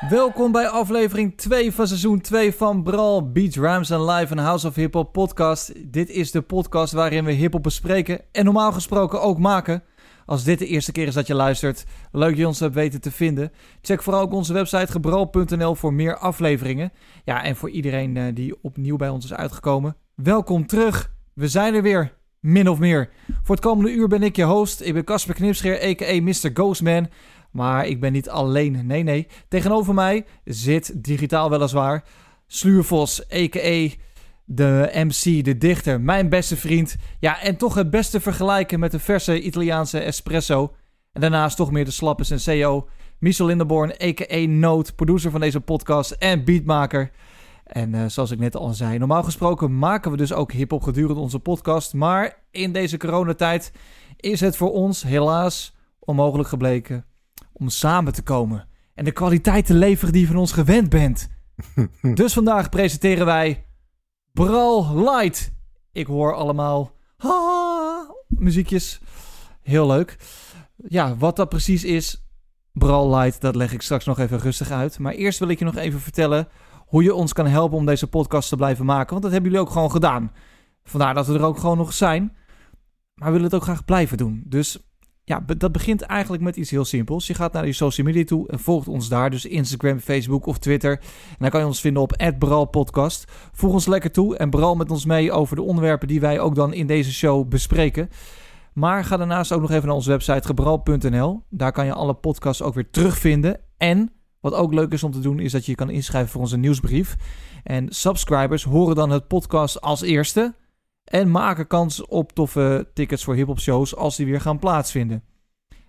Welkom bij aflevering 2 van seizoen 2 van Brawl, Beat Rhymes and Live en House of Hip Hop podcast. Dit is de podcast waarin we hip hop bespreken en normaal gesproken ook maken. Als dit de eerste keer is dat je luistert, leuk dat je ons hebt weten te vinden. Check vooral ook onze website gebral.nl voor meer afleveringen. Ja, en voor iedereen eh, die opnieuw bij ons is uitgekomen, welkom terug. We zijn er weer, min of meer. Voor het komende uur ben ik je host. Ik ben Casper Knipscheer, a.k.a. Mr. Ghostman. Maar ik ben niet alleen. Nee, nee. Tegenover mij zit, digitaal weliswaar, Sluurvos, a.k.a. de MC, de dichter, mijn beste vriend. Ja, en toch het beste vergelijken met de verse Italiaanse espresso. En daarnaast toch meer de slappe senseo. Michel Lindeborn, a.k.a. Noot, producer van deze podcast en beatmaker. En uh, zoals ik net al zei, normaal gesproken maken we dus ook hip-hop gedurende onze podcast. Maar in deze coronatijd is het voor ons helaas onmogelijk gebleken om samen te komen en de kwaliteit te leveren die je van ons gewend bent. dus vandaag presenteren wij Bral Light. Ik hoor allemaal muziekjes. Heel leuk. Ja, wat dat precies is, Bral Light, dat leg ik straks nog even rustig uit. Maar eerst wil ik je nog even vertellen hoe je ons kan helpen om deze podcast te blijven maken. Want dat hebben jullie ook gewoon gedaan. Vandaar dat we er ook gewoon nog zijn. Maar we willen het ook graag blijven doen. Dus ja, dat begint eigenlijk met iets heel simpels. Je gaat naar je social media toe en volgt ons daar. Dus Instagram, Facebook of Twitter. En dan kan je ons vinden op @bralpodcast. Voeg ons lekker toe en bral met ons mee over de onderwerpen die wij ook dan in deze show bespreken. Maar ga daarnaast ook nog even naar onze website gebral.nl. Daar kan je alle podcasts ook weer terugvinden. En wat ook leuk is om te doen, is dat je je kan inschrijven voor onze nieuwsbrief. En subscribers horen dan het podcast als eerste. En maken kans op toffe tickets voor hip-hop shows als die weer gaan plaatsvinden.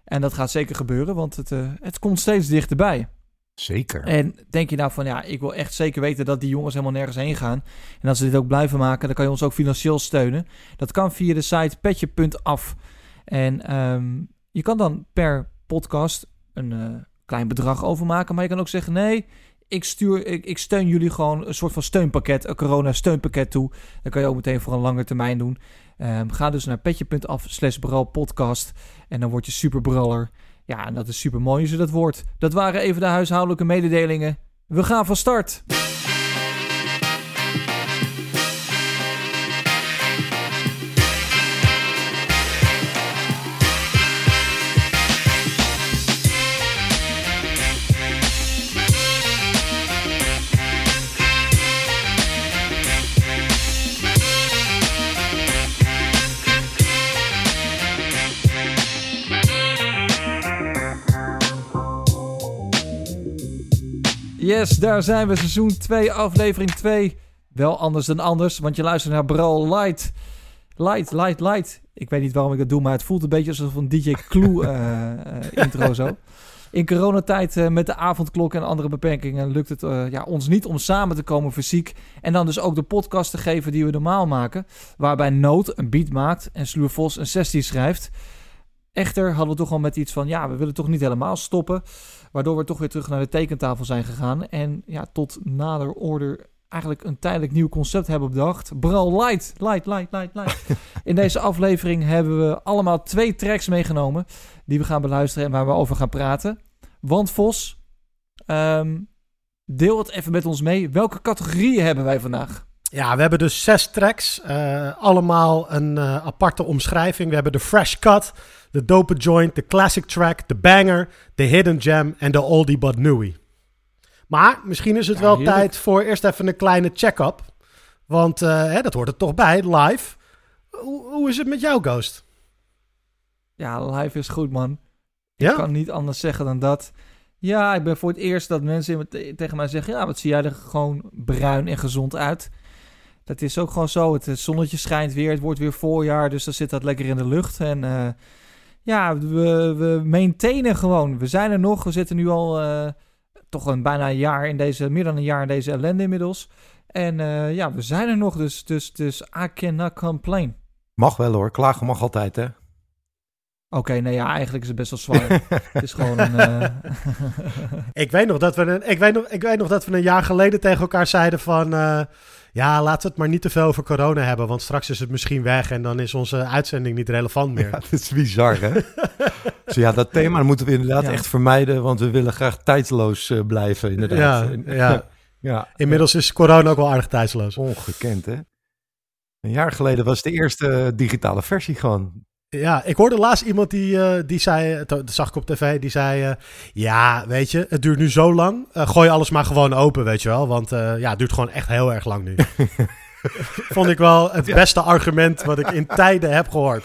En dat gaat zeker gebeuren, want het, uh, het komt steeds dichterbij. Zeker. En denk je nou van ja, ik wil echt zeker weten dat die jongens helemaal nergens heen gaan. En als ze dit ook blijven maken, dan kan je ons ook financieel steunen. Dat kan via de site petje.af. En um, je kan dan per podcast een uh, klein bedrag overmaken. Maar je kan ook zeggen: nee, ik, stuur, ik, steun jullie gewoon een soort van steunpakket, een corona-steunpakket toe. Dat kan je ook meteen voor een lange termijn doen. Um, ga dus naar petje.af slash podcast en dan word je superbraller. Ja, en dat is super mooi als je dat wordt. Dat waren even de huishoudelijke mededelingen. We gaan van start! Yes, daar zijn we. Seizoen 2, aflevering 2. Wel anders dan anders, want je luistert naar Brawl Light. Light, light, light. Ik weet niet waarom ik dat doe, maar het voelt een beetje alsof een DJ Clue uh, uh, intro zo. In coronatijd uh, met de avondklok en andere beperkingen lukt het ja, ons niet om samen te komen fysiek. En dan dus ook de podcast te geven die we normaal maken. Waarbij Noot een beat maakt en Sluur Vos een sessie schrijft. Echter hadden we toch al met iets van, ja, we willen toch niet helemaal stoppen. Waardoor we toch weer terug naar de tekentafel zijn gegaan. En ja, tot nader order eigenlijk een tijdelijk nieuw concept hebben bedacht. Bral Light, Light, Light, Light, Light. In deze aflevering hebben we allemaal twee tracks meegenomen die we gaan beluisteren en waar we over gaan praten. Want Vos, um, deel het even met ons mee. Welke categorieën hebben wij vandaag? Ja, we hebben dus zes tracks. Uh, allemaal een uh, aparte omschrijving. We hebben de Fresh Cut, de Dope Joint, de Classic Track, de Banger, de Hidden Gem en de Oldie But Newie. Maar misschien is het ja, wel heerlijk. tijd voor eerst even een kleine check-up. Want uh, hè, dat hoort er toch bij, live. Hoe, hoe, is het met jou, Ghost? Ja, live is goed, man. Ja? Ik kan niet anders zeggen dan dat. Ja, ik ben voor het eerst dat mensen tegen mij zeggen... Ja, wat zie jij er gewoon bruin en gezond uit. Dat is ook gewoon zo. Het zonnetje schijnt weer, het wordt weer voorjaar, dus dan zit dat lekker in de lucht. En uh, ja, we, we maintainen gewoon. We zijn er nog. We zitten nu al uh, toch een bijna een jaar in deze, meer dan een jaar in deze ellende inmiddels. En uh, ja, we zijn er nog, dus, dus, dus I cannot complain. Mag wel hoor, klagen mag altijd hè. Oké, nee, ja, eigenlijk is het best wel zwaar. het is gewoon een... eh, Ik weet, nog dat we een, ik, weet nog, ik weet nog dat we een jaar geleden tegen elkaar zeiden van... eh, ja, laten we het maar niet te veel over corona hebben, want straks is het misschien weg en dan is onze uitzending niet relevant meer. Ja, dat is bizar, hè? dus ja, dat thema moeten we inderdaad Ja. echt vermijden, want we willen graag tijdloos eh, blijven, inderdaad. Ja, ja. ja. Inmiddels is corona ook wel aardig tijdsloos. Ongekend, hè? Een jaar geleden was de eerste eh, digitale versie gewoon. Ja, ik hoorde laatst iemand die, eh, die zei, dat zag ik op tv, die zei... eh, ja, weet je, het duurt nu zo lang, eh, gooi alles maar gewoon open, weet je wel. Want eh, ja, het duurt gewoon echt heel erg lang nu. Vond ik wel het beste argument wat ik in tijden heb gehoord.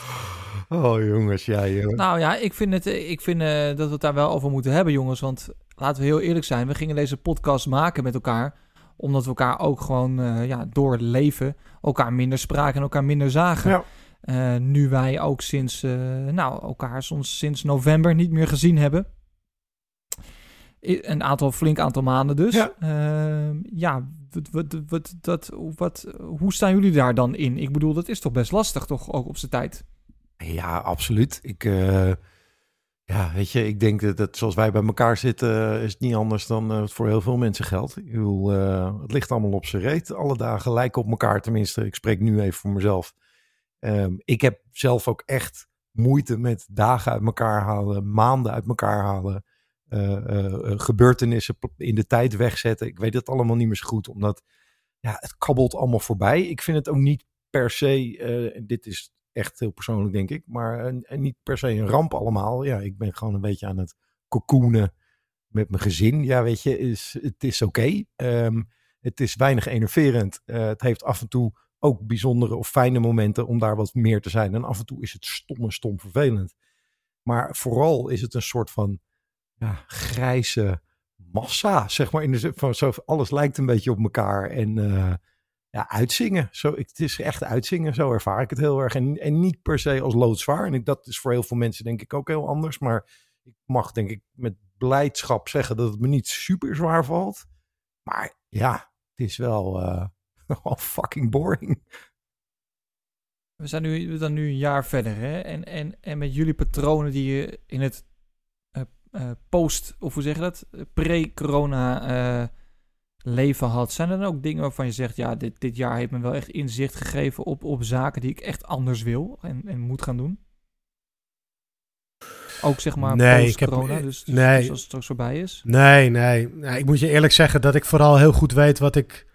Oh jongens, ja joh. Nou ja, ik vind, het, ik vind dat we het daar wel over moeten hebben, jongens. Want laten we heel eerlijk zijn, we gingen deze podcast maken met elkaar. Omdat we elkaar ook gewoon eh, ja, door het leven elkaar minder spraken en elkaar minder zagen. Ja. Eh, nu wij ook sinds, eh, nou, elkaar soms sinds november niet meer gezien hebben. Een aantal, flink aantal maanden dus. Ja. Ja, ja wat, wat, wat, dat, wat, hoe staan jullie daar dan in? Ik bedoel, dat is toch best lastig, toch ook op zijn tijd? Ja, absoluut. Ik, eh, ja, weet je, ik denk dat, dat zoals wij bij elkaar zitten, is het niet anders dan voor heel veel mensen geldt. Ik bedoel, eh, het ligt allemaal op zijn reet. Alle dagen lijken op elkaar, tenminste. Ik spreek nu even voor mezelf. Ehm, ik heb zelf ook echt moeite met dagen uit elkaar halen, maanden uit elkaar halen, eh, eh, eh, gebeurtenissen in de tijd wegzetten. Ik weet het allemaal niet meer zo goed, omdat ja, het kabbelt allemaal voorbij. Ik vind het ook niet per se, en dit is echt heel persoonlijk denk ik, maar niet per se een ramp allemaal. Ja, ik ben gewoon een beetje aan het cocoonen met mijn gezin. Ja, weet je, is, het is oké. Ehm, het is weinig enerverend. Het heeft af en toe ook bijzondere of fijne momenten om daar wat meer te zijn. En af en toe is het stom en stom vervelend. Maar vooral is het een soort van ja, grijze massa, zeg maar. In de zin van zo, alles lijkt een beetje op elkaar. En eh, ja, uitzingen. Zo, het is echt uitzingen, zo ervaar ik het heel erg. En, en niet per se als loodzwaar. En ik, dat is voor heel veel mensen denk ik ook heel anders. Maar ik mag denk ik met blijdschap zeggen dat het me niet super zwaar valt. Maar ja, het is wel, eh, wel fucking boring. We zijn nu, we zijn nu een jaar verder, hè? En, en, en met jullie patronen die je in het eh, eh, post, of hoe zeg je dat, pre-corona eh, leven had, zijn er dan ook dingen waarvan je zegt, ja, dit, dit jaar heeft me wel echt inzicht gegeven op, op zaken die ik echt anders wil en, en moet gaan doen? Ook zeg maar Nee, ik heb- post-corona, dus, dus, nee. dus als het straks voorbij is. Nee, nee. Nou, ik moet je eerlijk zeggen dat ik vooral heel goed weet wat ik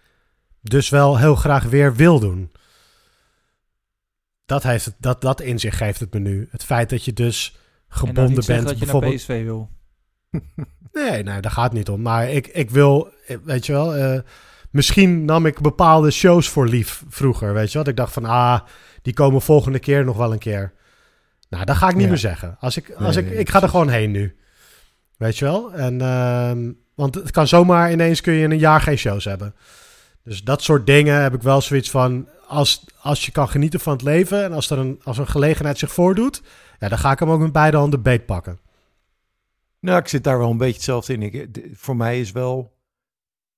dus wel heel graag weer wil doen. Dat, heeft het, dat, dat inzicht geeft het me nu. Het feit dat je dus gebonden bent. dat je naar bijvoorbeeld, PSV wil. Nee, nee, daar gaat het niet om. Maar ik, ik wil, weet je wel, eh, misschien nam ik bepaalde shows voor lief vroeger, weet je wel. Dat ik dacht van, ah, die komen volgende keer nog wel een keer. Nou, dat ga ik niet Ja. meer zeggen. Als ik, als Nee, ik, nee, ik ga er gewoon heen nu. Weet je wel? En, ehm, want het kan zomaar ineens kun je in een jaar geen shows hebben. Dus dat soort dingen heb ik wel zoiets van, als, als je kan genieten van het leven en als er een, als een gelegenheid zich voordoet, ja, dan ga ik hem ook met beide handen beet pakken. Nou, ik zit daar wel een beetje hetzelfde in. Ik, de- voor mij is wel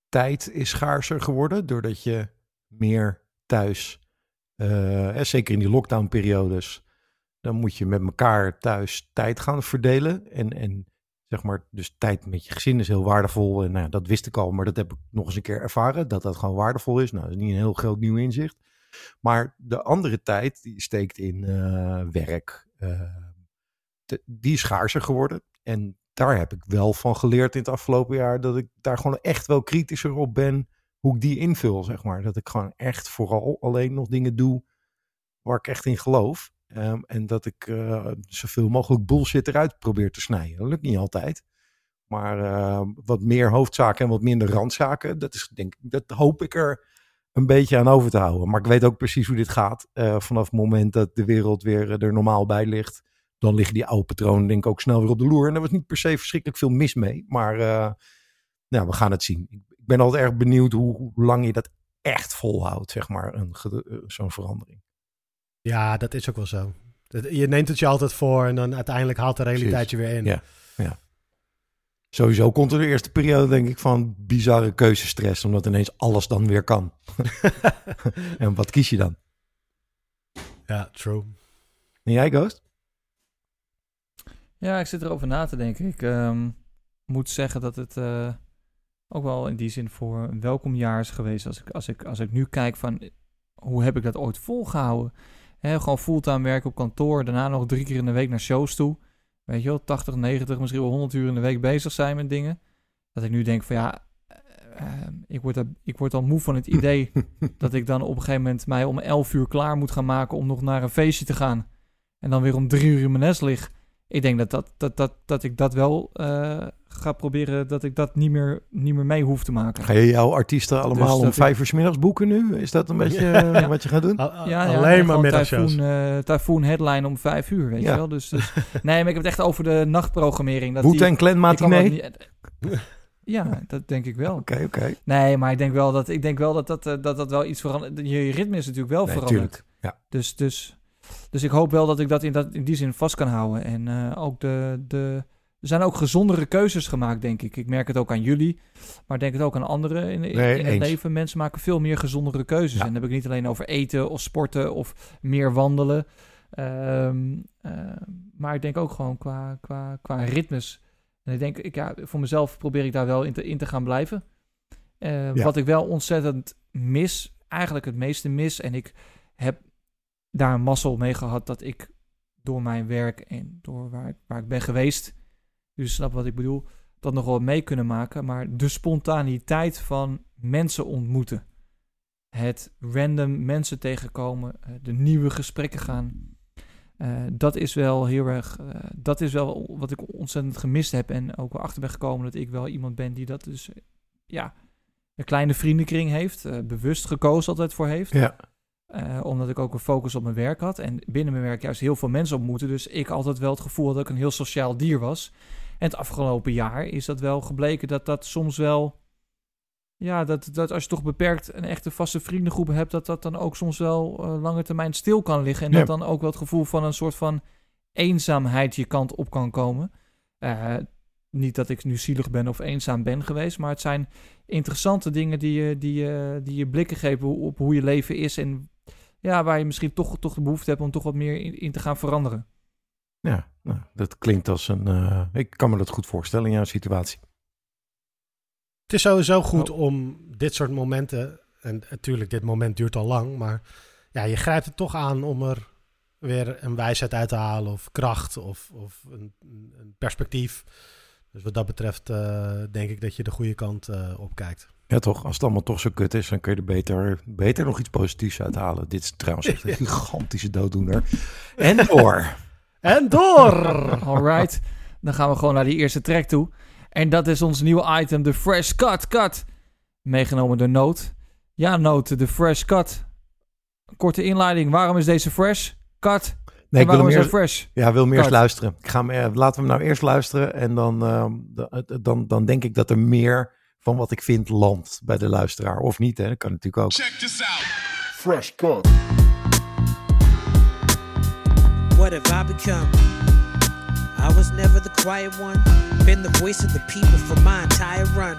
tijd is schaarser geworden. Doordat je meer thuis, eh, hè, zeker in die lockdown-periodes, dan moet je met elkaar thuis tijd gaan verdelen. En, en zeg maar, dus tijd met je gezin is heel waardevol. En nou, ja, dat wist ik al, maar dat heb ik nog eens een keer ervaren. Dat dat gewoon waardevol is. Nou, dat is niet een heel groot nieuw inzicht. Maar de andere tijd, die steekt in eh, werk, eh, die is schaarser geworden. En daar heb ik wel van geleerd in het afgelopen jaar dat ik daar gewoon echt wel kritischer op ben hoe ik die invul, zeg maar. Dat ik gewoon echt vooral alleen nog dingen doe waar ik echt in geloof. Ehm, en dat ik eh, zoveel mogelijk bullshit eruit probeer te snijden. Dat lukt niet altijd. Maar eh, wat meer hoofdzaken en wat minder randzaken, dat, is, denk, dat hoop ik er een beetje aan over te houden. Maar ik weet ook precies hoe dit gaat. Eh, vanaf het moment dat de wereld weer eh, er normaal bij ligt, dan liggen die oude patronen denk ik ook snel weer op de loer. En er was niet per se verschrikkelijk veel mis mee. Maar nou, we gaan het zien. Ik, ben altijd erg benieuwd hoe, hoe lang je dat echt volhoudt, zeg maar, zo'n verandering. Ja, dat is ook wel zo. Je neemt het je altijd voor en dan uiteindelijk haalt de realiteit je weer in. Ja. Sowieso komt er de eerste periode, denk ik, van bizarre keuzestress, omdat ineens alles dan weer kan. en wat kies je dan? Ja, true. En jij, Ghost? Ja, ik zit erover na te denken. Ik ehm, moet zeggen dat het eh, ook wel in die zin voor een welkom jaar is geweest. Als ik, als ik, als ik nu kijk van hoe heb ik dat ooit volgehouden? Hè, gewoon fulltime werken op kantoor, daarna nog drie keer in de week naar shows toe. Weet je wel, 80, 90, misschien wel 100 uur in de week bezig zijn met dingen. Dat ik nu denk van ja, eh, eh, ik, word er, ik word al moe van het idee dat ik dan op een gegeven moment mij om 11 uur klaar moet gaan maken om nog naar een feestje te gaan. En dan weer om drie uur in mijn nest lig. Ik denk dat, dat, dat, dat, dat ik dat wel eh, ga proberen, dat ik dat niet meer, niet meer mee hoef te maken. Ga je jouw artiesten allemaal Dus om vijf uur 's middags boeken nu? Is dat een beetje Ja. wat je gaat doen? Ja, ja, alleen maar middagshows. Typhoon, eh, Typhoon headline om vijf uur, weet Ja. je wel. Dus, dus, nee, maar ik heb het echt over de nachtprogrammering. dat die- Wu-Tang Clan matinee? Ja, dat denk ik wel. Oké, oké. Nee, maar ik denk wel dat ik denk wel dat dat, eh, dat, dat wel iets verandert. Je ritme is natuurlijk wel Nee, veranderd. tuurlijk. Ja. Dus, dus, dus ik hoop wel dat ik dat in, dat in die zin vast kan houden. En eh, ook de, de. Er zijn ook gezondere keuzes gemaakt, denk ik. Ik merk het ook aan jullie, maar denk het ook aan anderen in, in, Nee, in het leven. Mensen maken veel meer gezondere keuzes. Ja. En dan heb ik niet alleen over eten of sporten of meer wandelen. Ehm, eh, maar ik denk ook gewoon qua, qua, qua ritmes. En ik denk, ik, ja, voor mezelf probeer ik daar wel in te, in te gaan blijven. Eh, Ja. Wat ik wel ontzettend mis, eigenlijk het meeste mis. En ik heb daar een mazzel mee gehad dat ik door mijn werk en door waar, ik- waar ik ben geweest, dus snap wat ik bedoel, dat nog wel mee kunnen maken. Maar de spontaniteit van mensen ontmoeten. Het random mensen tegenkomen, eh, de nieuwe gesprekken gaan. eh, dat is wel heel erg, eh, dat is wel wat ik ontzettend gemist heb. En ook wel achter ben gekomen dat ik wel iemand ben die dat dus, ja, een kleine vriendenkring heeft. bewust gekozen altijd voor heeft. Ja. Eh, omdat ik ook een focus op mijn werk had. En binnen mijn werk juist heel veel mensen ontmoeten. Dus ik altijd wel het gevoel dat ik een heel sociaal dier was. En het afgelopen jaar is dat wel gebleken dat dat soms wel... Ja, dat, dat als je toch beperkt een echte vaste vriendengroep hebt... dat dat dan ook soms wel eh, lange termijn stil kan liggen. En Ja. dat dan ook wel het gevoel van een soort van eenzaamheid je kant op kan komen. Eh, niet dat ik nu zielig ben of eenzaam ben geweest... maar het zijn interessante dingen die je, die je, die je blikken geven op hoe je leven is... en ja, waar je misschien toch, toch de behoefte hebt om toch wat meer in, in te gaan veranderen. Ja, nou, dat klinkt als een... eh, ik kan me dat goed voorstellen in jouw situatie. Het is sowieso goed Oh. om dit soort momenten, en natuurlijk, dit moment duurt al lang, maar ja, je grijpt het toch aan om er weer een wijsheid uit te halen, of kracht, of, of een, een perspectief. Dus wat dat betreft eh, denk ik dat je de goede kant eh, op kijkt. Ja, toch? Als het allemaal toch zo kut is, dan kun je er beter, beter nog iets positiefs uithalen. Dit is trouwens echt een gigantische dooddoener. En door. En door! Alright, dan gaan we gewoon naar die eerste track toe. En dat is ons nieuwe item, de Fresh Cut Cut. Meegenomen door Noot. Ja, Noot, de Fresh Cut. Korte inleiding, waarom is deze Fresh Cut? Nee, en ik wil eerst, fresh? ja, wil eerst Kat. luisteren. Ik ga hem, eh, laten we hem nou eerst luisteren. En dan, ehm, da- dan, dan denk ik dat er meer van wat ik vind landt bij de luisteraar. Of niet, hè? Dat kan natuurlijk ook. Check this out. Fresh cut. What have I become? I was never the quiet one. Been the voice of the people for my entire run.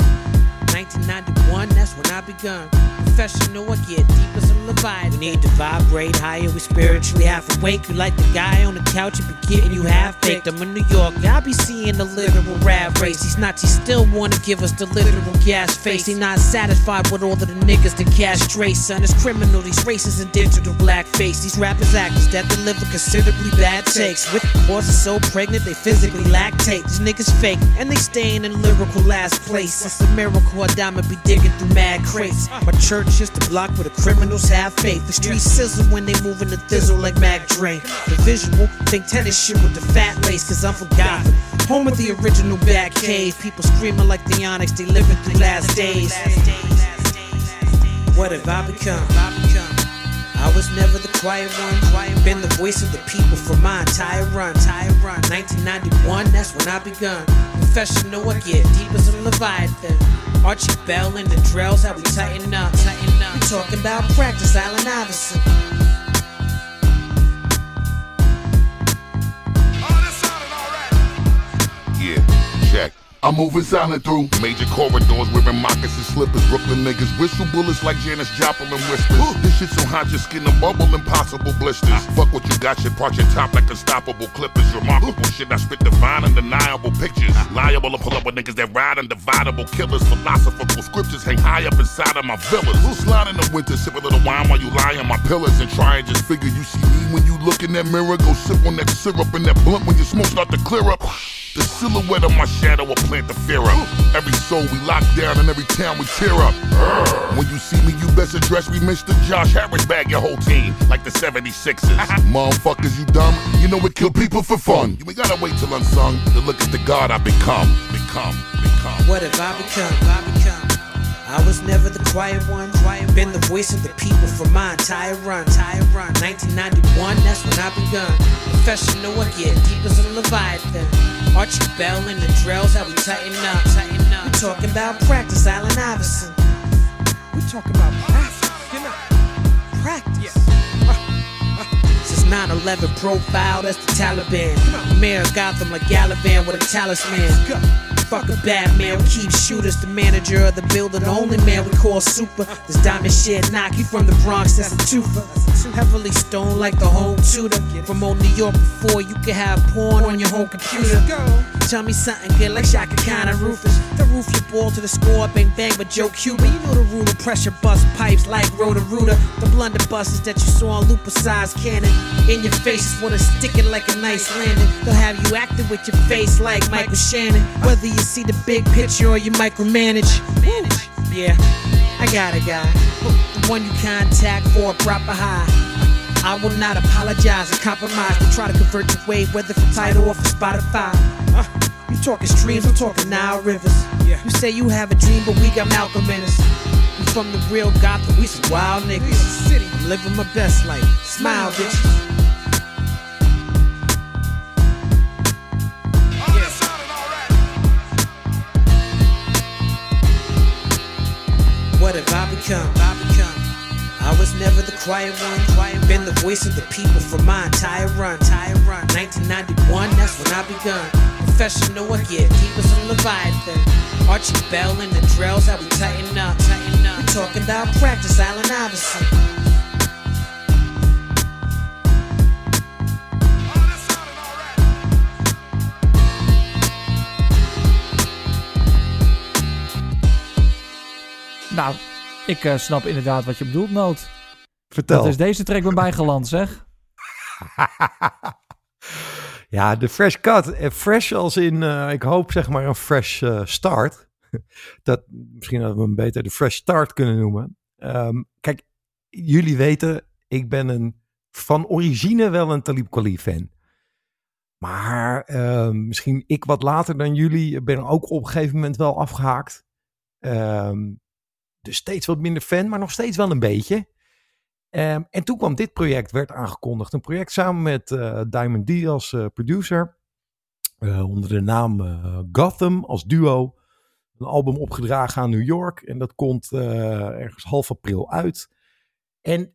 1991, that's when I begun. Professional, I get deep as a Leviathan. We need to vibrate higher, we spiritually half awake. You like the guy on the couch, you be getting you half baked. I'm in New York, I be seeing the literal rap race. These Nazis still wanna give us the literal gas face. They not satisfied with all of the niggas that castrate. Son, it's criminal, these races and digital blackface. These rappers actors that deliver considerably bad takes. With horses so pregnant, they physically lactate. These niggas fake, and they staying in lyrical last place. It's a miracle, a diamond be digging through mad crates. My church is the block where the criminals have faith. The streets sizzle when they move in the thizzle like Mac Dre. The visual, think tennis shit with the fat lace, cause I'm from Gotham. Home of the original Bat Cave. People screaming like the Onyx, they living through last days. What have I become? I was never the quiet one. Been the voice of the people for my entire run. 1991, that's when I begun. Professional, get deep as a Leviathan. Archie Bell and the drills, how we tighten up. Tighten up. Talking about practice, Allen Iverson. Yeah, check. I'm moving silent through major corridors, wearing moccasins, slippers. Brooklyn niggas whistle bullets like Janis Joplin whispers. This shit so hot, your skin a bubble, impossible blisters. Ah. Fuck what you got, shit part your top like unstoppable clippers. Remarkable shit, I spit divine, undeniable pictures. Ah. Liable to pull up with niggas that ride undividable killers. Philosophical scriptures hang high up inside of my villas. Who's slide in the winter, sip a little wine while you lie on my pillars and try and just figure you see me when you look in that mirror. Go sip on that syrup and that blunt when your smoke start to clear up. The silhouette of my shadow will plant the fear up. Every soul we lock down and every town we tear up. When you see me, you best address me, Mr. Josh Harris. Bag your whole team like the 76ers. Motherfuckers, you dumb. You know we kill people for fun. You ain't gotta wait till unsung to look at the God I become. Become, become. What have I become? I become. I was never the quiet one. Quiet Been the voice of the people for my entire run. Entire run. 1991, that's when I begun. Professional again, deep as a Leviathan. Archie Bell and the drills, how we tighten up. Tighten up. We talking about practice, Allen Iverson. We talking about practice. You know, practice. Since 9-11 profile, that's the Taliban. Mayor of Gotham like Galavan with a talisman. Fuck a Batman, we keep shooters. The manager of the building, the only man we call super. This diamond shit knock you from the Bronx, that's a twofer. Heavily stoned like the home tutor. From old New York before you could have porn on your home computer. Tell me something good like Shaka Khan and Rufus. The roof you ball to the score, bang bang, but Joe Cuban. You know the rule of pressure bust pipes like Rotor Rooter. The blunderbusses that you saw on Looper size cannon. In your face, wanna stick it like a nice landing. They'll have you acting with your face like Michael Shannon. Whether you see the big picture or you micromanage. Yeah, I got a guy. The one you contact for a proper high. I will not apologize and compromise to try to convert your wave, whether for title or for Spotify. Uh, you talking streams, I'm talking Nile rivers. You say you have a dream, but we got Malcolm in us. We from the real Gotham, we some wild niggas. I'm living my best life. Smile, bitch. Become? I become. I was never the quiet one. Quiet Been the voice of the people for my entire run. Entire run. 1991, that's when I begun. Professional again, deep as a Leviathan. Archie Bell and the drills, how we tighten up. Tighten up. We talking about practice, Allen Iverson. Nou, ik eh, snap inderdaad wat je bedoelt, Noot. Vertel. Dat is deze track bij mij geland, zeg. ja, de fresh cut. Eh, Fresh als in, eh, ik hoop zeg maar een fresh start. dat, misschien hadden we hem beter de fresh start kunnen noemen. Ehm, kijk, jullie weten, ik ben een, van origine wel een Talib Kweli fan. Maar ehm, misschien ik wat later dan jullie ben ook op een gegeven moment wel afgehaakt. Ehm, dus steeds wat minder fan, maar nog steeds wel een beetje. Ehm, en toen kwam dit project, werd aangekondigd. Een project samen met eh, Diamond D als eh, producer. Eh, onder de naam Gotham als duo. Een album opgedragen aan New York. En dat komt ergens half april uit. En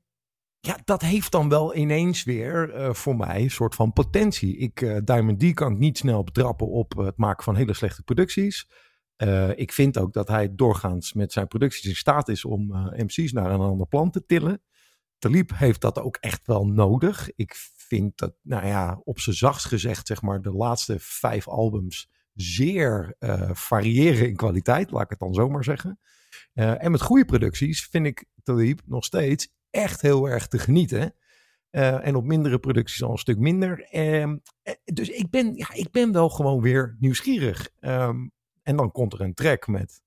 ja, dat heeft dan wel ineens weer voor mij een soort van potentie. Ik, Diamond D kan ik niet snel betrappen op het maken van hele slechte producties. Eh, ik vind ook dat hij doorgaans met zijn producties in staat is om eh, MC's naar een ander plan te tillen. Talib heeft dat ook echt wel nodig. Ik vind dat, nou ja, op zijn zachtst gezegd, zeg maar, de laatste vijf albums zeer eh, variëren in kwaliteit, laat ik het dan zomaar zeggen. En met goede producties vind ik Talib nog steeds echt heel erg te genieten. En op mindere producties al een stuk minder. Ehm, eh, dus ik ben, ja, ik ben wel gewoon weer nieuwsgierig. Ehm, en dan komt er een track met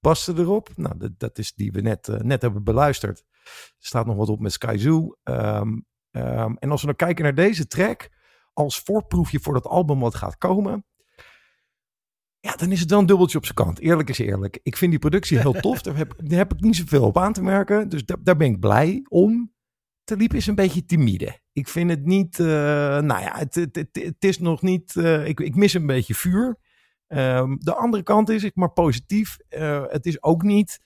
Basten erop. Nou, dat, dat is die we net, eh, net hebben beluisterd. Er staat nog wat op met Sky Zoo. Ehm, ehm, en als we dan kijken naar deze track, als voorproefje voor dat album wat gaat komen. Ja, dan is het wel een dubbeltje op zijn kant. Eerlijk is eerlijk. Ik vind die productie heel tof. Daar heb, daar heb ik niet zoveel op aan te merken. Dus daar, daar ben ik blij om. Talib is een beetje timide. Ik vind het niet, eh, nou ja, het, het, het, het is nog niet, eh, ik, ik mis een beetje vuur. Ehm, de andere kant is, ik maar positief. Eh, het is ook niet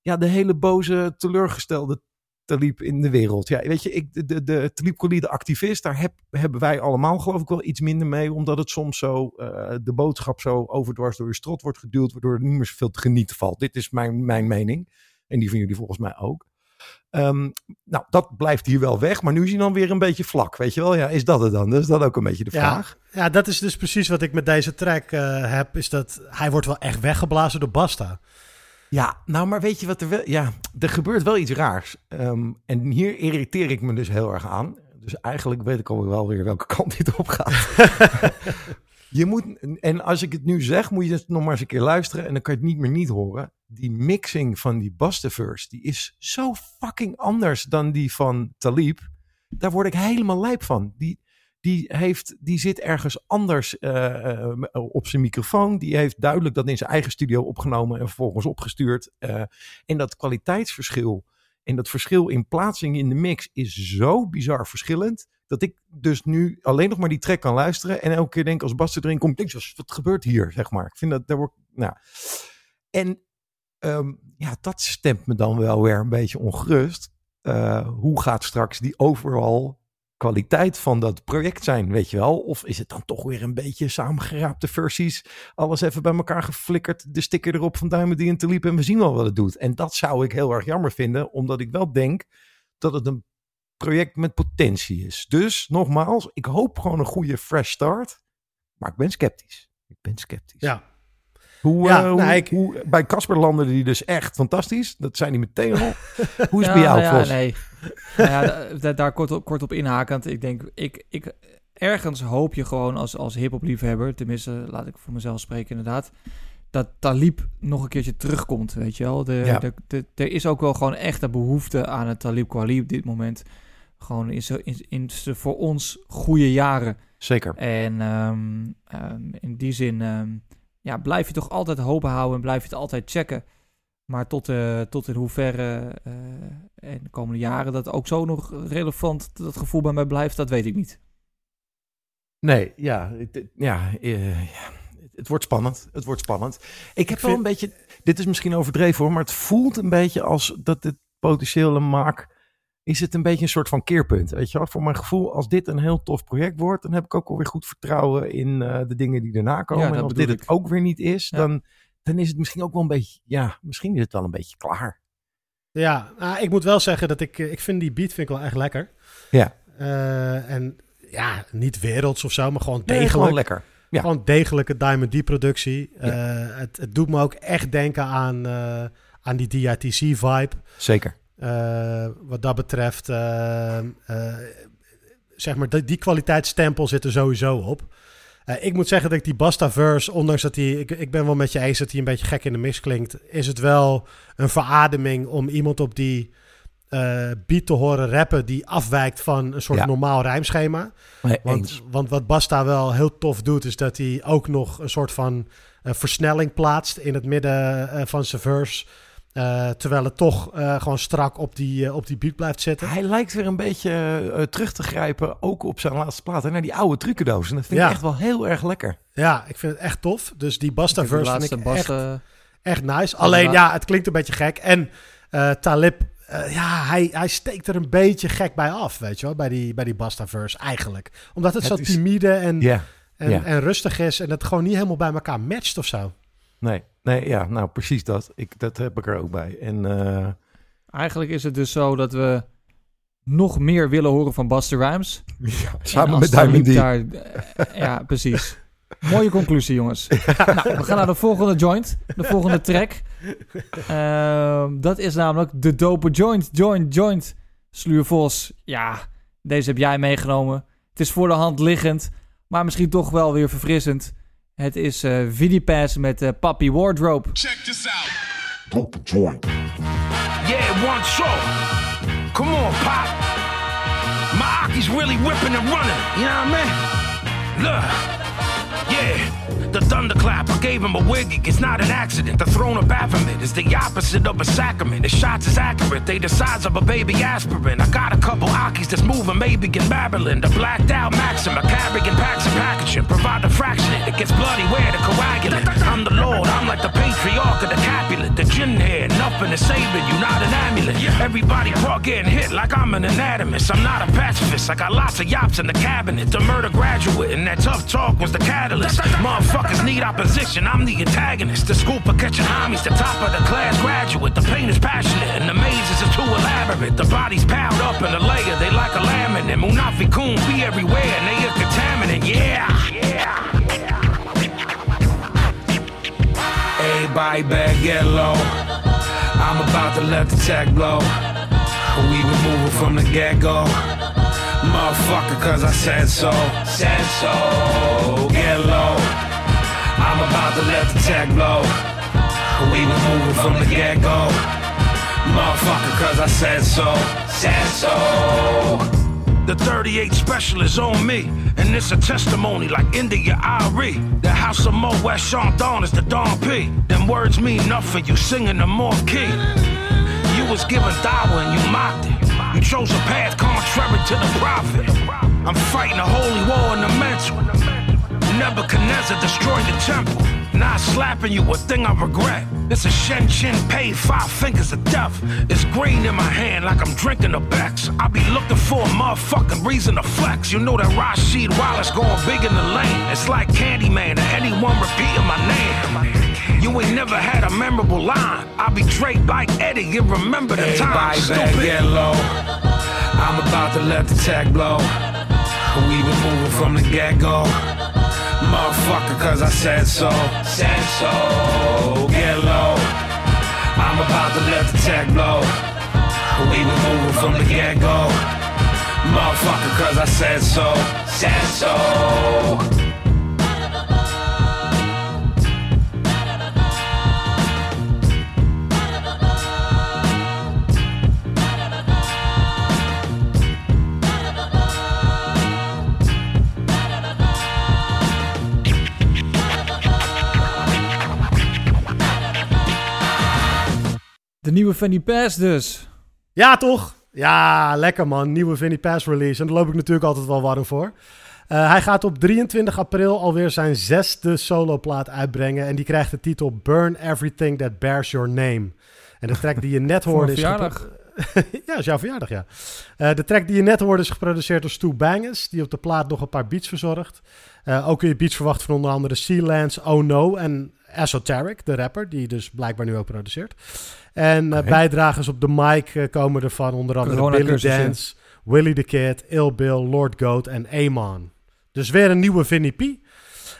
ja, de hele boze, teleurgestelde Talib in de wereld. Ja, weet je, ik, de, de, de Talib activist, daar heb, hebben wij allemaal geloof ik wel iets minder mee. Omdat het soms zo, eh, de boodschap zo overdwars door je strot wordt geduwd. Waardoor er niet meer zoveel te genieten valt. Dit is mijn, mijn mening. En die van jullie volgens mij ook. Ehm, nou, dat blijft hier wel weg. Maar nu is hij dan weer een beetje vlak. Weet je wel, ja, is dat het dan? Dat is dat ook een beetje de vraag. Ja, dat is dus precies wat ik met deze track eh, heb. Is dat hij wordt wel echt weggeblazen door Basta. Ja, nou, maar weet je wat er wel... Ja, er gebeurt wel iets raars. Ehm, en hier irriteer ik me dus heel erg aan. Dus eigenlijk weet ik al wel weer welke kant dit op gaat. je moet... En als ik het nu zeg, moet je het nog maar eens een keer luisteren. En dan kan je het niet meer niet horen. Die mixing van die Bastaverse, die is zo fucking anders dan die van Talib. Daar word ik helemaal lijp van. Die, die, heeft, die zit ergens anders uh, uh, op zijn microfoon. Die heeft duidelijk dat in zijn eigen studio opgenomen en vervolgens opgestuurd. Uh, en dat kwaliteitsverschil en dat verschil in plaatsing in de mix is zo bizar verschillend. Dat ik dus nu alleen nog maar die track kan luisteren. En elke keer denk als Bas erin komt, denk ik, wat gebeurt hier, zeg maar. Ik vind dat, daar wordt, nou. En um, ja, dat stemt me dan wel weer een beetje ongerust. hoe gaat straks die overal kwaliteit van dat project zijn, weet je wel? Of is het dan toch weer een beetje samengeraapte versies? Alles even bij elkaar geflikkerd, de sticker erop van Duimen die in te liep en we zien wel wat het doet. En dat zou ik heel erg jammer vinden, omdat ik wel denk dat het een project met potentie is. Dus nogmaals, ik hoop gewoon een goede fresh start, maar ik ben sceptisch. Ik ben sceptisch. Ja, hoe, Ja, eh, hoe, nou, ik- hoe- bij Casper landen die dus echt fantastisch. Dat zijn die meteen al. Hoe is het bij jou, nou ja, Vos? nee. nou ja, da- da- daar kort op, kort op inhakend. Ik denk, ik, ik, ergens hoop je gewoon als, als hip-hop liefhebber, tenminste, laat ik voor mezelf spreken inderdaad, dat Talib nog een keertje terugkomt, weet je wel. De, Ja. de, de- er is ook wel gewoon echt een behoefte aan het Talib Kweli op dit moment. Gewoon in zijn in, in voor ons goede jaren. Zeker. En ehm, ehm, in die zin ehm, ja, blijf je toch altijd hoop houden en blijf je het altijd checken. Maar tot, eh, tot in hoeverre eh in de komende jaren dat ook zo nog relevant dat gevoel bij mij blijft, dat weet ik niet. Nee, ja, het, ja, eh, ja, het wordt spannend. Het wordt spannend. Ik heb wel een beetje, dit is misschien overdreven hoor, maar het voelt een beetje als dat het potentiële maak, is het een beetje een soort van keerpunt. Weet je wel, voor mijn gevoel, als dit een heel tof project wordt, dan heb ik ook alweer goed vertrouwen in eh, de dingen die daarna komen. Ja, en als dit het ook weer niet is, Ja. dan, dan is het misschien ook wel een beetje, ja, misschien is het wel een beetje klaar. Ja, nou, ik moet wel zeggen dat ik, eh, ik vind die beat vind ik wel echt lekker. Ja. Eh, en ja, niet werelds of zo, maar gewoon Nee, degelijk. gewoon lekker. Ja. Gewoon degelijke Diamond D-productie. Het, het doet me ook echt denken aan, aan die DITC-vibe. Zeker. Eh, wat dat betreft, eh, eh, zeg maar, die, die kwaliteitsstempel zit er sowieso op. Ik moet zeggen dat ik die Basta-verse, ondanks dat hij, ik, ik ben wel met je eens dat hij een beetje gek in de mix klinkt, is het wel een verademing om iemand op die beat te horen rappen die afwijkt van een soort Ja. normaal rijmschema. Nee, Want, want wat Basta wel heel tof doet, is dat hij ook nog een soort van versnelling plaatst in het midden van zijn verse. Eh, terwijl het toch eh, gewoon strak op die, eh, op die beat blijft zitten. Hij lijkt weer een beetje terug te grijpen, ook op zijn laatste plaat, hè, naar die oude trucendoos. En dat vind Ja. ik echt wel heel erg lekker. Ja, ik vind het echt tof. Dus die Basta-verse vind ik Bas, echt, eh, echt nice. Alleen ja, het klinkt een beetje gek. En eh, Talib, eh, ja, hij, hij steekt er een beetje gek bij af, weet je wel, bij die, bij die Basta-verse eigenlijk. Omdat het, Het zo is- timide en, en, en rustig is en het gewoon niet helemaal bij elkaar matcht of zo. nee, nee, ja, nou precies dat. Ik, dat heb ik er ook bij. En eh, eigenlijk is het dus zo dat we nog meer willen horen van Buster Rhymes. ja, En samen met Diamond D. Daar- eh, ja, precies. Mooie conclusie, jongens. Nou, we gaan naar de volgende joint. De volgende track. Ehm, dat is namelijk de dope joint. Joint, joint. Sluur Vos. Ja, deze heb jij meegenomen. Het is voor de hand liggend. Maar misschien toch wel weer verfrissend. Het is eh Vidipass met eh Papi Wardrobe. Check this out. Dope joint. Yeah, one show. Come on, Pop. My Aki's really whipping and running. You know what I mean? Look. Yeah, the thunderclap, I gave him a wig. It's not an accident. The throne of Baphomet is the opposite of a sacrament. The shots is accurate, they the size of a baby aspirin. I got a couple Akis that's moving, maybe in Babylon. The blacked out Maxim, I carrying packs and packaging. Provide the fraction, it gets bloody where the coagulant. I'm the Lord, I'm like the patriarch of the Capulet. The gin head, nothing is saving you, not an amulet. Everybody brought getting hit like I'm an anatomist. I'm not a pacifist. I got lots of yaps in the cabinet. The murder graduate and that tough talk was the catalyst. Motherfuckers need opposition. I'm the antagonist. The for catching homies, the top of the class graduate. The pain is passionate and the mazes are too elaborate. The bodies piled up in a layer, they like a laminate. Munafi Kun be everywhere and they a contaminant. Yeah. Yeah. Everybody better get low. I'm about to let the tech blow. We were moving from the get go. Motherfucker, cause I said so. Said so. Get low. I'm about to let the tech blow. We were moving from the get go. Motherfucker, cause I said so. Said so. The 38 special is on me, and it's a testimony like India Ari. The house of Mo West Sean Dawn is the Don P. Them words mean nothing, you singing them off key. You was given dawa and you mocked it. Chose a path contrary to the prophet. I'm fighting a holy war in the mental. Nebuchadnezzar destroyed the temple. Not slapping you, a thing I regret. It's a Shen Chin Pei, five fingers of death. It's green in my hand like I'm drinking a Bex. I be looking for a motherfucking reason to flex. You know that Rashid Wallace going big in the lane. It's like Candyman or anyone repeating my name. You ain't never had a memorable line. I'll be Drake like Eddie, you remember the time. Stupid. get low. I'm about to let the tag blow. We been moving from the get-go. Motherfucker, cause I said so. Said so. Get low. I'm about to let the tech blow. We been moving from the get go. Motherfucker, cause I said so. Said so. De nieuwe Fanny Pass dus. Ja, toch? Ja, lekker man. Nieuwe Vinnie Pass release. En daar loop ik natuurlijk altijd wel warm voor. Uh, hij gaat op 23 april alweer zijn zesde soloplaat uitbrengen. En die krijgt de titel Burn Everything That Bears Your Name. En de track die je net hoorde is... verjaardag. ja, is jouw verjaardag, ja. Uh, de track die je net hoorde is geproduceerd door Stu Bangers, die op de plaat nog een paar beats verzorgt. Uh, ook kun je beats verwachten van onder andere Sealance, Oh No en Esoteric, de rapper, die dus blijkbaar nu ook produceert. En uh, bijdragers op de mic uh, komen er van onder andere Corona Billy Dance, Willie the Kid, Ill Bill, Lord Goat en Amon. Dus weer een nieuwe Vinnie P. Uh,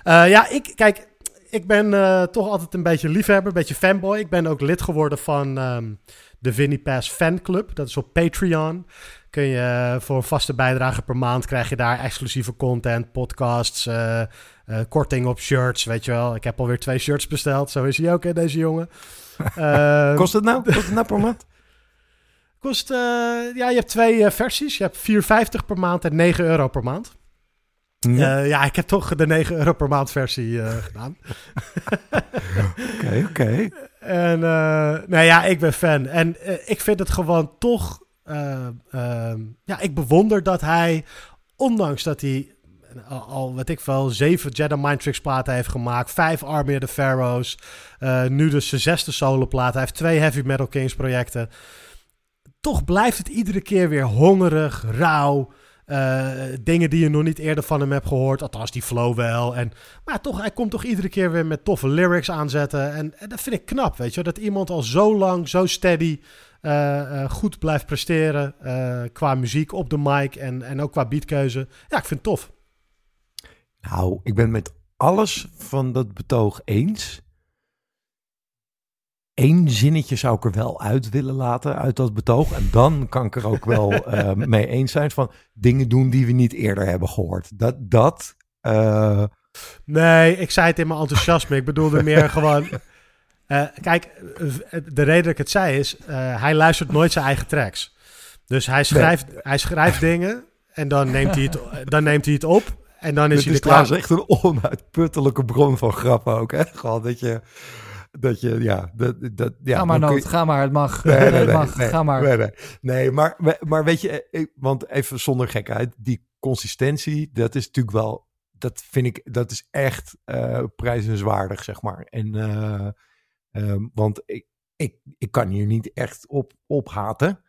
ja, ik, kijk, ik ben toch altijd een beetje liefhebber, een beetje fanboy. Ik ben ook lid geworden van um, de Vinnie Pass Fanclub. Dat is op Patreon. Kun je voor een vaste bijdrage per maand krijg je daar exclusieve content, podcasts, uh, uh, korting op shirts, weet je wel. Ik heb alweer twee shirts besteld. Zo is hij ook, hè, deze jongen. Kost het nou? Kost het nou per maand? Kost, ja, je hebt twee versies. Je hebt 4,50 per maand en 9 euro per maand. Ja. ja, ik heb toch de 9 euro per maand versie gedaan. Oké, oké. Okay, En nou ja, ik ben fan. En ik vind het gewoon toch uh, ja, ik bewonder dat hij, ondanks dat hij al, al weet ik veel, zeven Jedi Mind Tricks platen heeft gemaakt, vijf Army of the Pharaohs, uh, nu dus zijn zesde solo plaat, hij heeft twee Heavy Metal Kings projecten. Toch blijft het iedere keer weer hongerig, rauw. Uh, dingen die je nog niet eerder van hem hebt gehoord. Althans, die flow wel. En, maar toch, hij komt toch iedere keer weer met toffe lyrics aanzetten. En, dat vind ik knap, weet je. Dat iemand al zo lang, zo steady uh, uh, goed blijft presteren qua muziek op de mic en, en ook qua beatkeuze. Ja, ik vind het tof. Nou, ik ben met alles van dat betoog eens. Eén zinnetje zou ik er wel uit willen laten uit dat betoog. En dan kan ik er ook wel mee eens zijn van dingen doen die we niet eerder hebben gehoord. Dat, dat Nee, ik zei het in mijn enthousiasme. ik bedoelde meer gewoon... Uh, kijk, de reden dat ik het zei is, uh, hij luistert nooit zijn eigen tracks. Dus hij schrijft, nee. hij schrijft dingen en dan neemt hij het, dan neemt hij het op en dan is Dit hij is er klaar. echt een onuitputtelijke bron van grappen ook, hè? Gewoon dat je, dat je, ja, dat, dat ja. Ga maar nood, je- ga maar, het mag. Nee, nee, het mag, nee, ga maar. Nee, maar, maar weet je, eh, want even zonder gekheid, die consistentie, dat is natuurlijk wel, dat vind ik, dat is echt eh prijzenswaardig, zeg maar. En, eh, ehm, want ik, ik, ik kan hier niet echt op, op haten.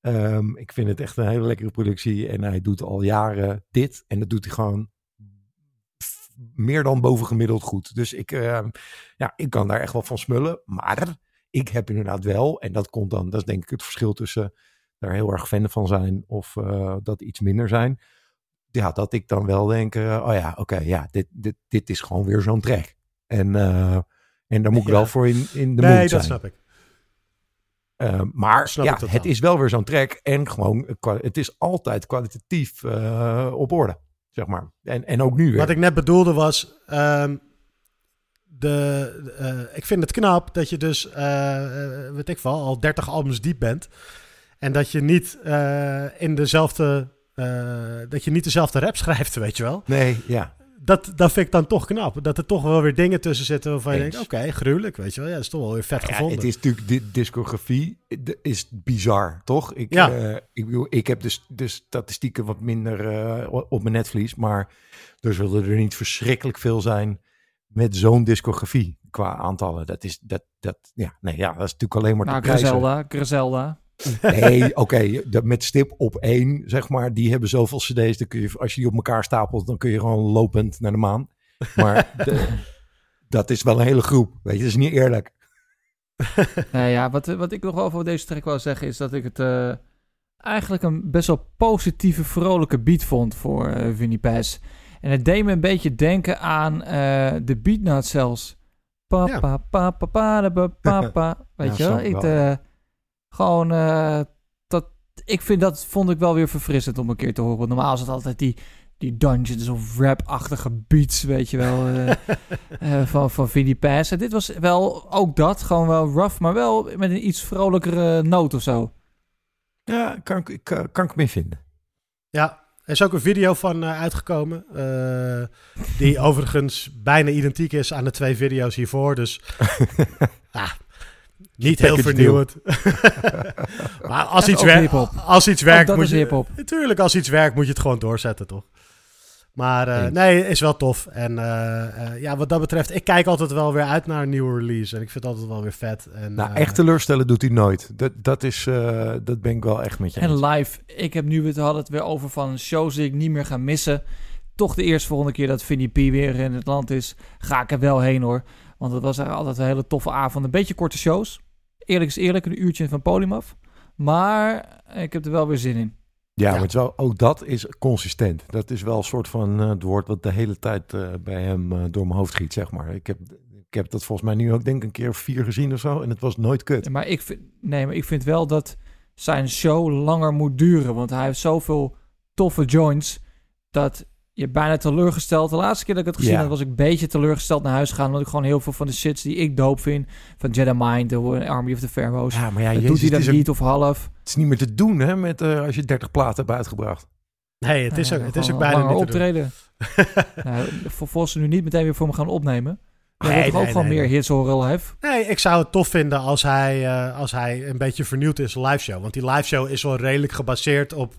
Ehm, ik vind het echt een hele lekkere productie. En hij doet al jaren dit. En dat doet hij gewoon meer dan bovengemiddeld goed. Dus ik, ehm, ja, ik kan daar echt wel van smullen. Maar ik heb inderdaad wel, en dat komt dan, dat is denk ik het verschil tussen daar heel erg fan van zijn of eh, dat iets minder zijn. Ja, dat ik dan wel denk, eh, oh ja, oké, ja, dit, dit, dit is gewoon weer zo'n track. En, eh, en daar moet ik Ja. wel voor in, in de nee, mood dat snap ik. Uh, maar ja, het is wel weer zo'n track. En gewoon, eh, het is altijd kwalitatief uh, op orde, zeg maar. En, en ook nu weer. Wat ik net bedoelde was... Um, de, uh, ik vind het knap dat je dus, uh, weet ik wel, al 30 albums diep bent. En dat je niet uh, in dezelfde... dat je niet dezelfde rap schrijft, weet je wel. Nee, ja. Dat, dat vind ik dan toch knap. Dat er toch wel weer dingen tussen zitten waarvan je denkt... Oké, gruwelijk, weet je wel. Ja, dat is toch wel weer vet Ja, gevonden. het is natuurlijk, de discografie is bizar, toch? Ik, Ja. eh, ik, bedoel, ik heb dus de statistieken wat minder eh, op mijn netvlies, maar er zullen er niet verschrikkelijk veel zijn met zo'n discografie qua aantallen. Dat is, dat, dat, ja, nee, ja, dat is natuurlijk alleen maar Nou. Griselda, Griselda. Nee, oké, dat met stip op één, zeg maar, die hebben zoveel cd's, dan kun je, als je die op elkaar stapelt, dan kun je gewoon lopend naar de maan. Maar de- dat is wel een hele groep, weet je, dat is niet eerlijk. Nee, ja, wat, wat ik nog wel over deze track wil zeggen is dat ik het eh, eigenlijk een best wel positieve, vrolijke beat vond voor eh Vinnie Paz. En het deed me een beetje denken aan eh, de beatnote zelfs. Pa, Ja. pa, pa, pa, pa, da, ba, pa, pa. Weet Ja, je wel? ik eh, gewoon, eh, dat, ik vind dat vond ik wel weer verfrissend om een keer te horen. Want normaal is het altijd die, die dungeons of rap-achtige beats, weet je wel, eh, eh, van, van Vinnie Paz. En dit was wel ook dat, gewoon wel rough, maar wel met een iets vrolijkere noot of zo. Ja, kan, eh, kan ik mee vinden. Ja, er is ook een video van eh, uitgekomen. eh, die overigens bijna identiek is aan de twee video's hiervoor. Dus ah, niet heel vernieuwend. maar als iets, werkt, als iets werkt, dat moet is je... Natuurlijk, als iets werkt, moet je het gewoon doorzetten, toch? Maar eh, nee, is wel tof. En eh, eh, ja, wat dat betreft, ik kijk altijd wel weer uit naar een nieuwe release. En ik vind het altijd wel weer vet. En, Nou, echt teleurstellen doet hij nooit. Dat, dat, is, eh, dat ben ik wel echt met je eens. En live, ik heb nu, we hadden het weer over van shows die ik niet meer ga missen. Toch de eerste volgende keer dat Vinnie P weer in het land is, ga ik er wel heen hoor. Want het was eigenlijk altijd een hele toffe avond. Een beetje korte shows. Eerlijk is eerlijk, een uurtje van Polymaf. Maar ik heb er wel weer zin in. Ja, Ja. maar het is wel, ook dat is consistent. Dat is wel een soort van eh, het woord wat de hele tijd eh, bij hem eh, door mijn hoofd giet, zeg maar. Ik heb, ik heb dat volgens mij nu ook denk ik een keer of vier gezien of zo. En het was nooit kut. Maar ik vind, nee, maar ik vind wel dat zijn show langer moet duren. Want hij heeft zoveel toffe joints dat je bijna teleurgesteld. De laatste keer dat ik het gezien Ja. had, was ik een beetje teleurgesteld naar huis gegaan. Omdat ik gewoon heel veel van de shits die ik doop vind. Van Jedi Mind, de Army of the Pharaohs. Ja, maar ja, dat jezus, doet hij dan het, is ook- niet of half. het is niet meer te doen hè, met, eh, als je 30 platen hebt uitgebracht. Nee, het is, ook, het is ook bijna niet te optreden. nou, vervolgens ze nu niet meteen weer voor me gaan opnemen. Jij Nee, toch ook nee, gewoon nee, meer nee. hits horen live? Nee, ik zou het tof vinden als hij, eh, als hij een beetje vernieuwd is live show. Want die live show is wel redelijk gebaseerd op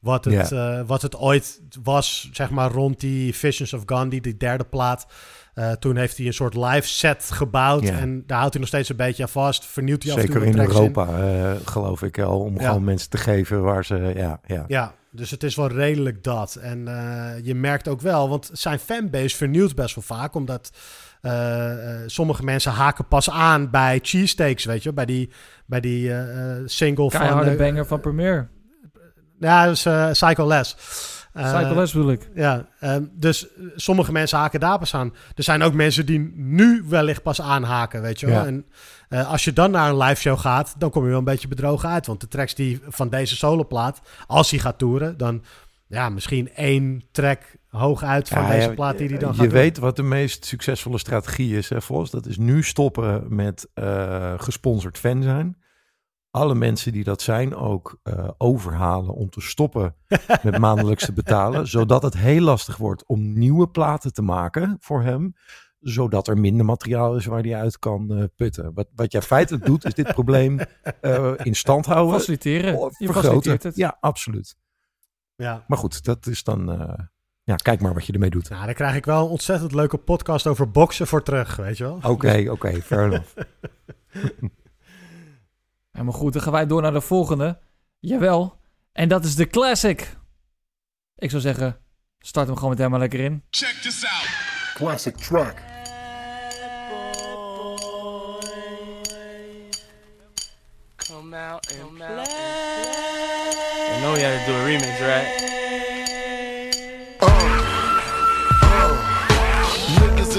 wat het, eh, wat het ooit was, zeg maar rond die Visions of Gandhi, die derde plaat. Eh, toen heeft hij een soort live set gebouwd en daar houdt hij nog steeds een beetje aan vast. Vernieuwt hij af en Zeker toe in Europa, eh, geloof ik al. Om Ja. gewoon mensen te geven waar ze... Ja, ja. Ja, dus het is wel redelijk dat. En eh, je merkt ook wel, want zijn fanbase vernieuwt best wel vaak, omdat sommige mensen haken pas aan bij cheesesteaks, weet je, bij die, bij die single van... Eh, banger van Premiere. Ja, dus uh, Psycho Les. Uh, Psycho Les bedoel ik. Ja, um, dus sommige mensen haken daar pas aan. Er zijn ook mensen die nu wellicht pas aanhaken, weet je wel. Ja. En uh, als je dan naar een live show gaat, dan kom je wel een beetje bedrogen uit. Want de tracks die van deze soloplaat, als hij gaat toeren, dan ja, misschien één track hoog uit van Ja, deze ja, plaat die hij dan je gaat doen. weet wat de meest succesvolle strategie is, hè, Vos? Dat is nu stoppen met uh, gesponsord fan zijn. Alle mensen die dat zijn ook uh, overhalen om te stoppen met maandelijks te betalen. Zodat het heel lastig wordt om nieuwe platen te maken voor hem. Zodat er minder materiaal is waar hij uit kan uh, putten. Wat, wat jij feitelijk doet, is dit probleem uh, in stand houden. Faciliteren. Je vergroten. faciliteert het. Ja, absoluut. Ja. Maar goed, dat is dan... uh, ja, kijk maar wat je ermee doet. Nou, daar krijg ik wel een ontzettend leuke podcast over boksen voor terug, weet je wel. Oké, okay, oké, okay, fair enough. Helemaal goed, dan gaan wij door naar de volgende. Jawel. En dat is de classic. Ik zou zeggen, start hem gewoon meteen maar lekker in. Check this out. Classic track. Come out and play. I know you had to do a remix, right?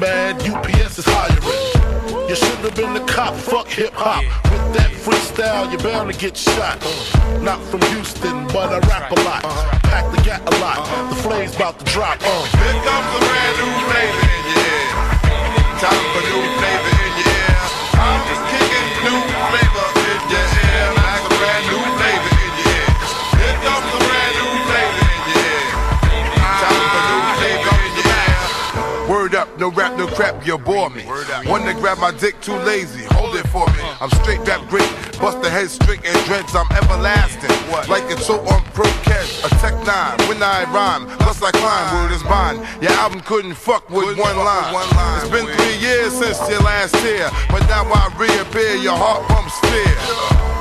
mad, UPS is hiring. You should have been the cop, fuck hip hop. With that freestyle, you're bound to get shot. Not from Houston, but I rap a lot. Pack the gat a lot. The flame's about to drop. Uh. Here comes a brand new your ear. Time for new no rap, crap, you bore me. One to grab my dick, too lazy. Hold it for me. I'm straight rap great. Bust the head straight and dreads, I'm everlasting. Like it's so on pro catch, a tech nine. When I rhyme, plus I climb, word is bond. Your album couldn't fuck with one line. It's been three years since your last tear, but now I reappear, your heart pumps fear.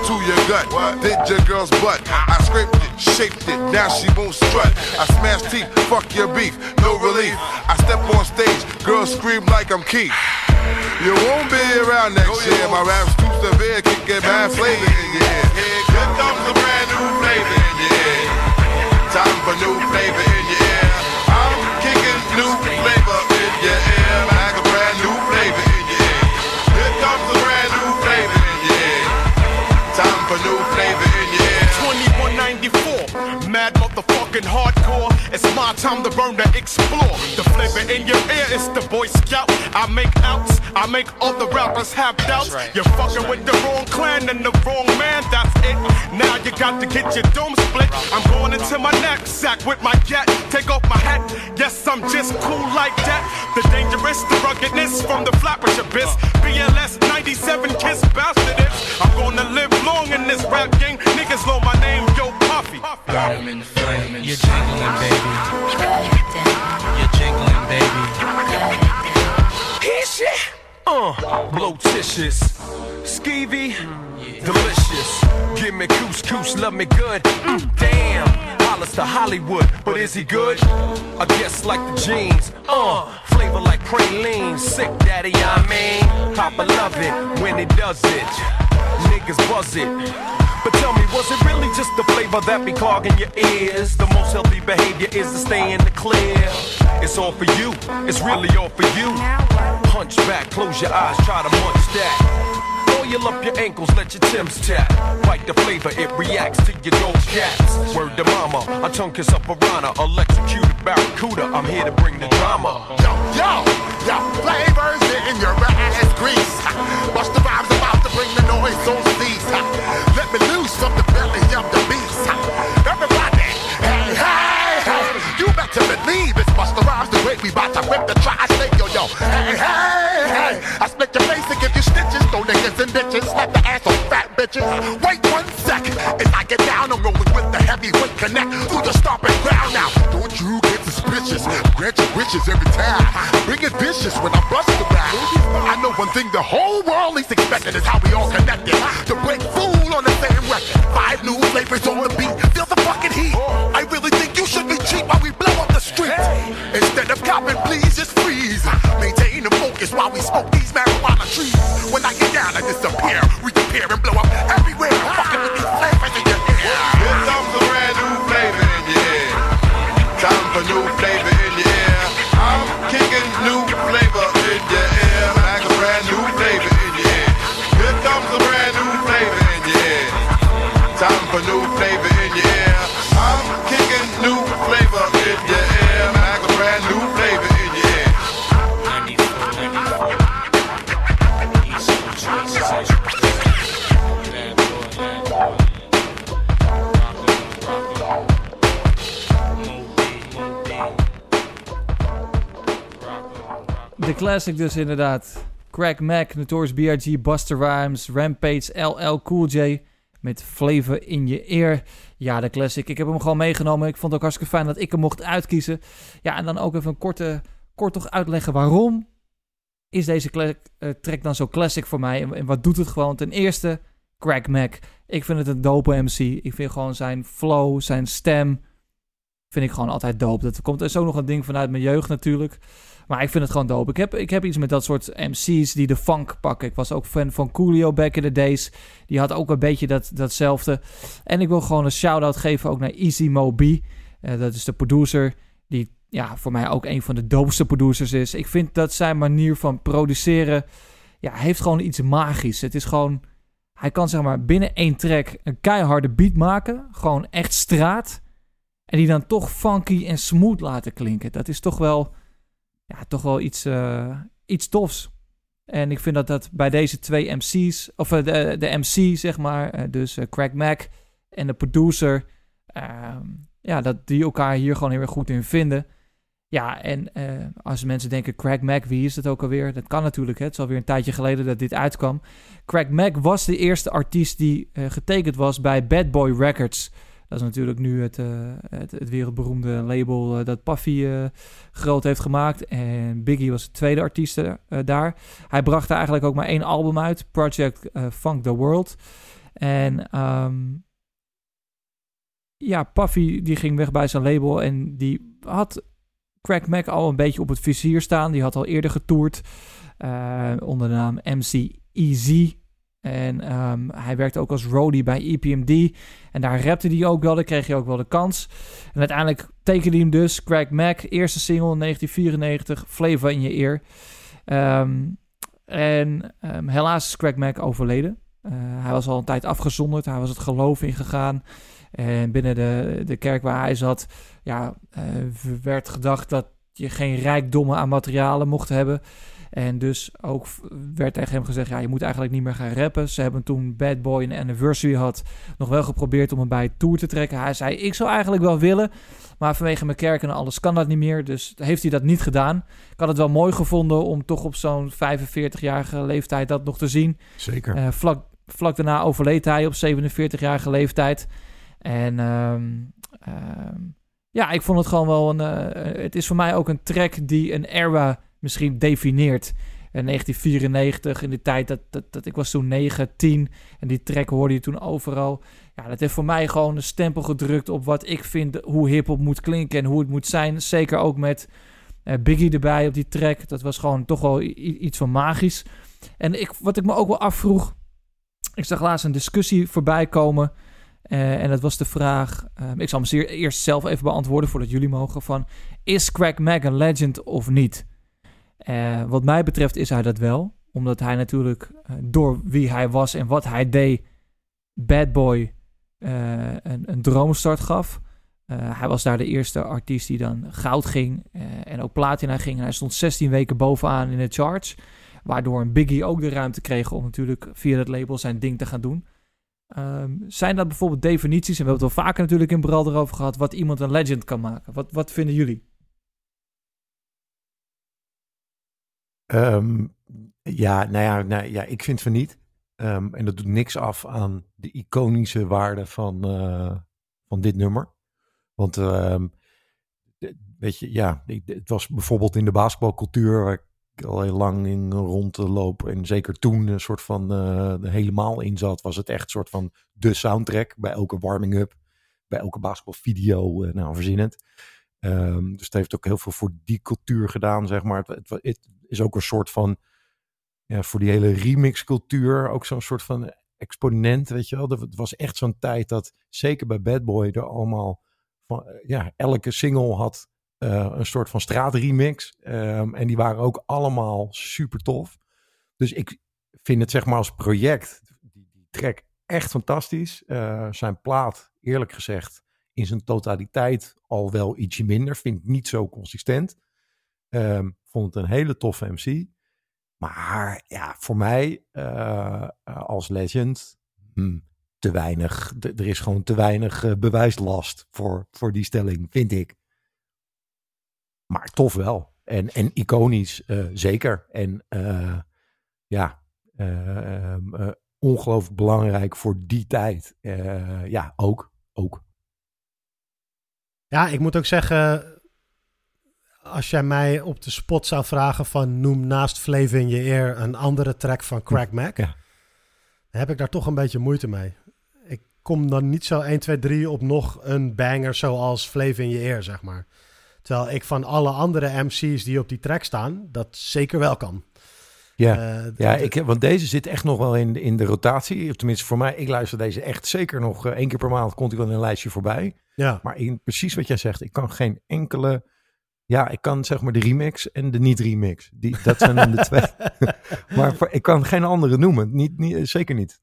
To your gut, did your girl's butt. I scraped it, shaped it, now she won't strut. I smash teeth, fuck your beef, no relief. I step on stage, girls scream like I'm Keith. You won't be around next year. My rap's too severe, can get bad flavor in your ear. Here comes a brand new flavor in your ear. Time for new flavor in your ear. I'm kicking new flavor in your ear. Like a brand new flavor in your ear. Here comes a brand new flavor in your ear. Time for new flavor in your ear. 2194, mad motherfucking hardcore. It's my time to burn to explore. The flavor in your ear is the Boy Scout. I make outs, I make all the rappers have doubts. You're fucking with the wrong clan and the wrong man, that's it. Now you got to get your dome split. I'm going into my knapsack with my gat. Take off my hat, yes, I'm just cool like that. The dangerous, the ruggedness from the flappers abyss. BLS 97 kiss bastard. I'm gonna live long in this rap game. Niggas know my name, Yo Puffy. Burn 'em in the flame. You're jingling, baby. You're jingling, baby. Hit shit. Uh, blotitious, skeevy, delicious. Give me couscous, love me good. Mm, damn, Hollis to Hollywood, but is he good? I guess like the jeans. Uh, flavor like praline, sick daddy, I mean. Papa love it when he does it. Buzz it. But tell me, was it really just the flavor that be clogging your ears? The most healthy behavior is to stay in the clear. It's all for you, it's really all for you. Hunch back, close your eyes, try to munch that. Oil up your ankles, let your Timbs tap. Bite the flavor, it reacts to your gold cats. Word to mama, a tongue kiss up piranha, electrocuted barracuda. I'm here to bring the drama. Yo, yo, yo, flavors in your ass grease. Bust the to bring the noise on cease. Let me loose from the belly of the beast. Everybody, hey, hey, hey. You better believe it's Busta Rhymes the way we bout to whip the tri-state, yo, yo. Hey, hey, hey. I split your face and give you stitches. Throw niggas and bitches, slap the ass on fat bitches. Wait one second, If I get down, I'm rolling with the heavyweight connect through the stomping ground now. Don't you suspicious? Grant your wishes every time. Bring it vicious when I bust the around. I know one thing the whole world is expecting is how we all connected. To break fool on the same record. Five new flavors on the beat. Feel the fucking heat. I really think you should be cheap while we blow up the street. Instead of copping, please just freeze. Maintain the focus while we smoke these marijuana trees. When I get down, I disappear, reappear, and blow up everywhere. Fucking with these flavors in your ear. Classic dus inderdaad. Crack Mac, Notorious B.I.G., Buster Rhymes, Rampage, LL Cool J met Flavor in je ear. Ja, de classic. Ik heb hem gewoon meegenomen. Ik vond het ook hartstikke fijn dat ik hem mocht uitkiezen. Ja, en dan ook even een korte, kort toch uitleggen waarom is deze eh, track dan zo classic voor mij? En, wat doet het gewoon? Ten eerste, Crack Mac. Ik vind het een dope MC. Ik vind gewoon zijn flow, zijn stem, vind ik gewoon altijd dope. Dat komt er ook nog een ding vanuit mijn jeugd natuurlijk. Maar ik vind het gewoon dope. Ik heb, ik heb iets met dat soort MC's die de funk pakken. Ik was ook fan van Coolio back in the days. Die had ook een beetje dat, datzelfde. En ik wil gewoon een shout-out geven ook naar Easy Mo B. Eh, dat is de producer die ja, voor mij ook een van de doopste producers is. Ik vind dat zijn manier van produceren... Ja, heeft gewoon iets magisch. Het is gewoon... Hij kan zeg maar binnen één track een keiharde beat maken. Gewoon echt straat. En die dan toch funky en smooth laten klinken. Dat is toch wel, ja, toch wel iets, eh, iets tofs. En ik vind dat dat bij deze twee MC's, of eh, de, de MC zeg maar, eh, dus Craig Mack en de producer, ehm, ja, dat die elkaar hier gewoon heel erg goed in vinden. Ja, en als mensen denken, Craig Mack, wie is dat ook alweer? Dat kan natuurlijk, hè? het is alweer een tijdje geleden dat dit uitkwam. Craig Mack was de eerste artiest die getekend was bij Bad Boy Records. Dat is natuurlijk nu het, eh, het, het wereldberoemde label eh, dat Puffy eh, groot heeft gemaakt. En Biggie was de tweede artiest daar. Hij bracht eigenlijk ook maar één album uit, Project Funk the World. En ehm, ja, Puffy die ging weg bij zijn label en die had Crack Mac al een beetje op het vizier staan. Die had al eerder getoerd onder de naam MC Easy. En ehm, hij werkte ook als roadie bij EPMD. En daar rapte hij ook wel, daar kreeg hij ook wel de kans. En uiteindelijk tekende hij hem dus, Craig Mack, eerste single in 1994, Flavor in je ear. Ehm, en ehm, helaas is Craig Mack overleden. Eh, hij was al een tijd afgezonderd, hij was het geloof ingegaan. En binnen de, de kerk waar hij zat, ja, eh, werd gedacht dat je geen rijkdommen aan materialen mocht hebben. En dus ook werd tegen hem gezegd, ja, je moet eigenlijk niet meer gaan rappen. Ze hebben toen Bad Boy een anniversary had, nog wel geprobeerd om hem bij tour te trekken. Hij zei, ik zou eigenlijk wel willen, maar vanwege mijn kerk en alles kan dat niet meer. Dus heeft hij dat niet gedaan. Ik had het wel mooi gevonden om toch op zo'n 45-jarige leeftijd dat nog te zien. Zeker. Eh, vlak, vlak daarna overleed hij op 47-jarige leeftijd. En ehm, ehm, ja, ik vond het gewoon wel een... eh, het is voor mij ook een track die een era misschien defineert. In 1994, in de tijd dat, dat, dat ik was toen 9, 10. En die track hoorde je toen overal. Ja, dat heeft voor mij gewoon een stempel gedrukt op wat ik vind hoe hip-hop moet klinken en hoe het moet zijn. Zeker ook met eh, Biggie erbij op die track. Dat was gewoon toch wel iets van magisch. En ik, wat ik me ook wel afvroeg. Ik zag laatst een discussie voorbij komen. eh, en dat was de vraag. eh, ik zal hem eerst zelf even beantwoorden voordat jullie mogen. Van, is Craig Mack een legend of niet? Eh, wat mij betreft is hij dat wel. Omdat hij natuurlijk eh, door wie hij was en wat hij deed. Bad Boy eh, een, een droomstart gaf. Hij was daar de eerste artiest die dan goud ging en ook platina ging. En hij stond 16 weken bovenaan in de charts. Waardoor een Biggie ook de ruimte kreeg om natuurlijk via dat label zijn ding te gaan doen. Ehm, zijn dat bijvoorbeeld definities, en we hebben het wel vaker natuurlijk in Bral erover gehad, wat iemand een legend kan maken? Wat, wat vinden jullie? Ehm, ja, nou ja, nou ja, ik vind van niet. Ehm, en dat doet niks af aan de iconische waarde van, eh, van dit nummer. Want ehm, weet je, ja, het was bijvoorbeeld in de basketbalcultuur waar ik al heel lang in rondloop. En zeker toen een soort van er helemaal in zat, was het echt een soort van de soundtrack bij elke warming-up, bij elke basketbalvideo, eh, nou verzinnend. Ehm, dus het heeft ook heel veel voor die cultuur gedaan, zeg maar. Het, het, het is ook een soort van, voor die hele remix-cultuur, ook zo'n soort van exponent, weet je wel. Het was echt zo'n tijd dat, zeker bij Bad Boy, er allemaal, van, eh, ja, elke single had eh, een soort van straatremix. Ehm, en die waren ook allemaal super tof. Dus ik vind het, zeg maar, als project, die, die track echt fantastisch. Eh, zijn plaat, eerlijk gezegd, in zijn totaliteit al wel ietsje minder. Vind ik niet zo consistent. Ehm, vond het een hele toffe MC. Maar ja, voor mij eh, eh, als legend hmm, te weinig. Er is gewoon te weinig eh, bewijslast voor, voor die stelling, vind ik. Maar tof wel. En, en iconisch, zeker. En ja, eh, ehm, eh, ongelooflijk belangrijk voor die tijd. Ja, ook. ook. Ja, ik moet ook zeggen, als jij mij op de spot zou vragen van noem naast Flavor in je ear een andere track van Crack Mac, Ja. dan heb ik daar toch een beetje moeite mee. Ik kom dan niet zo 1, 2, 3 op nog een banger zoals Flavor in je ear, zeg maar. Terwijl ik van alle andere MC's die op die track staan, dat zeker wel kan. Ja, Eh, ja ik, want deze zit echt nog wel in, in de rotatie. Of tenminste voor mij, ik luister deze echt zeker nog eh, één keer per maand. Komt hij wel in een lijstje voorbij. ja. Maar in, precies wat jij zegt, ik kan geen enkele... Ja, ik kan zeg maar de remix en de niet-remix. Die, dat zijn dan de twee. maar voor- ik kan geen andere noemen. Niet, niet, zeker niet.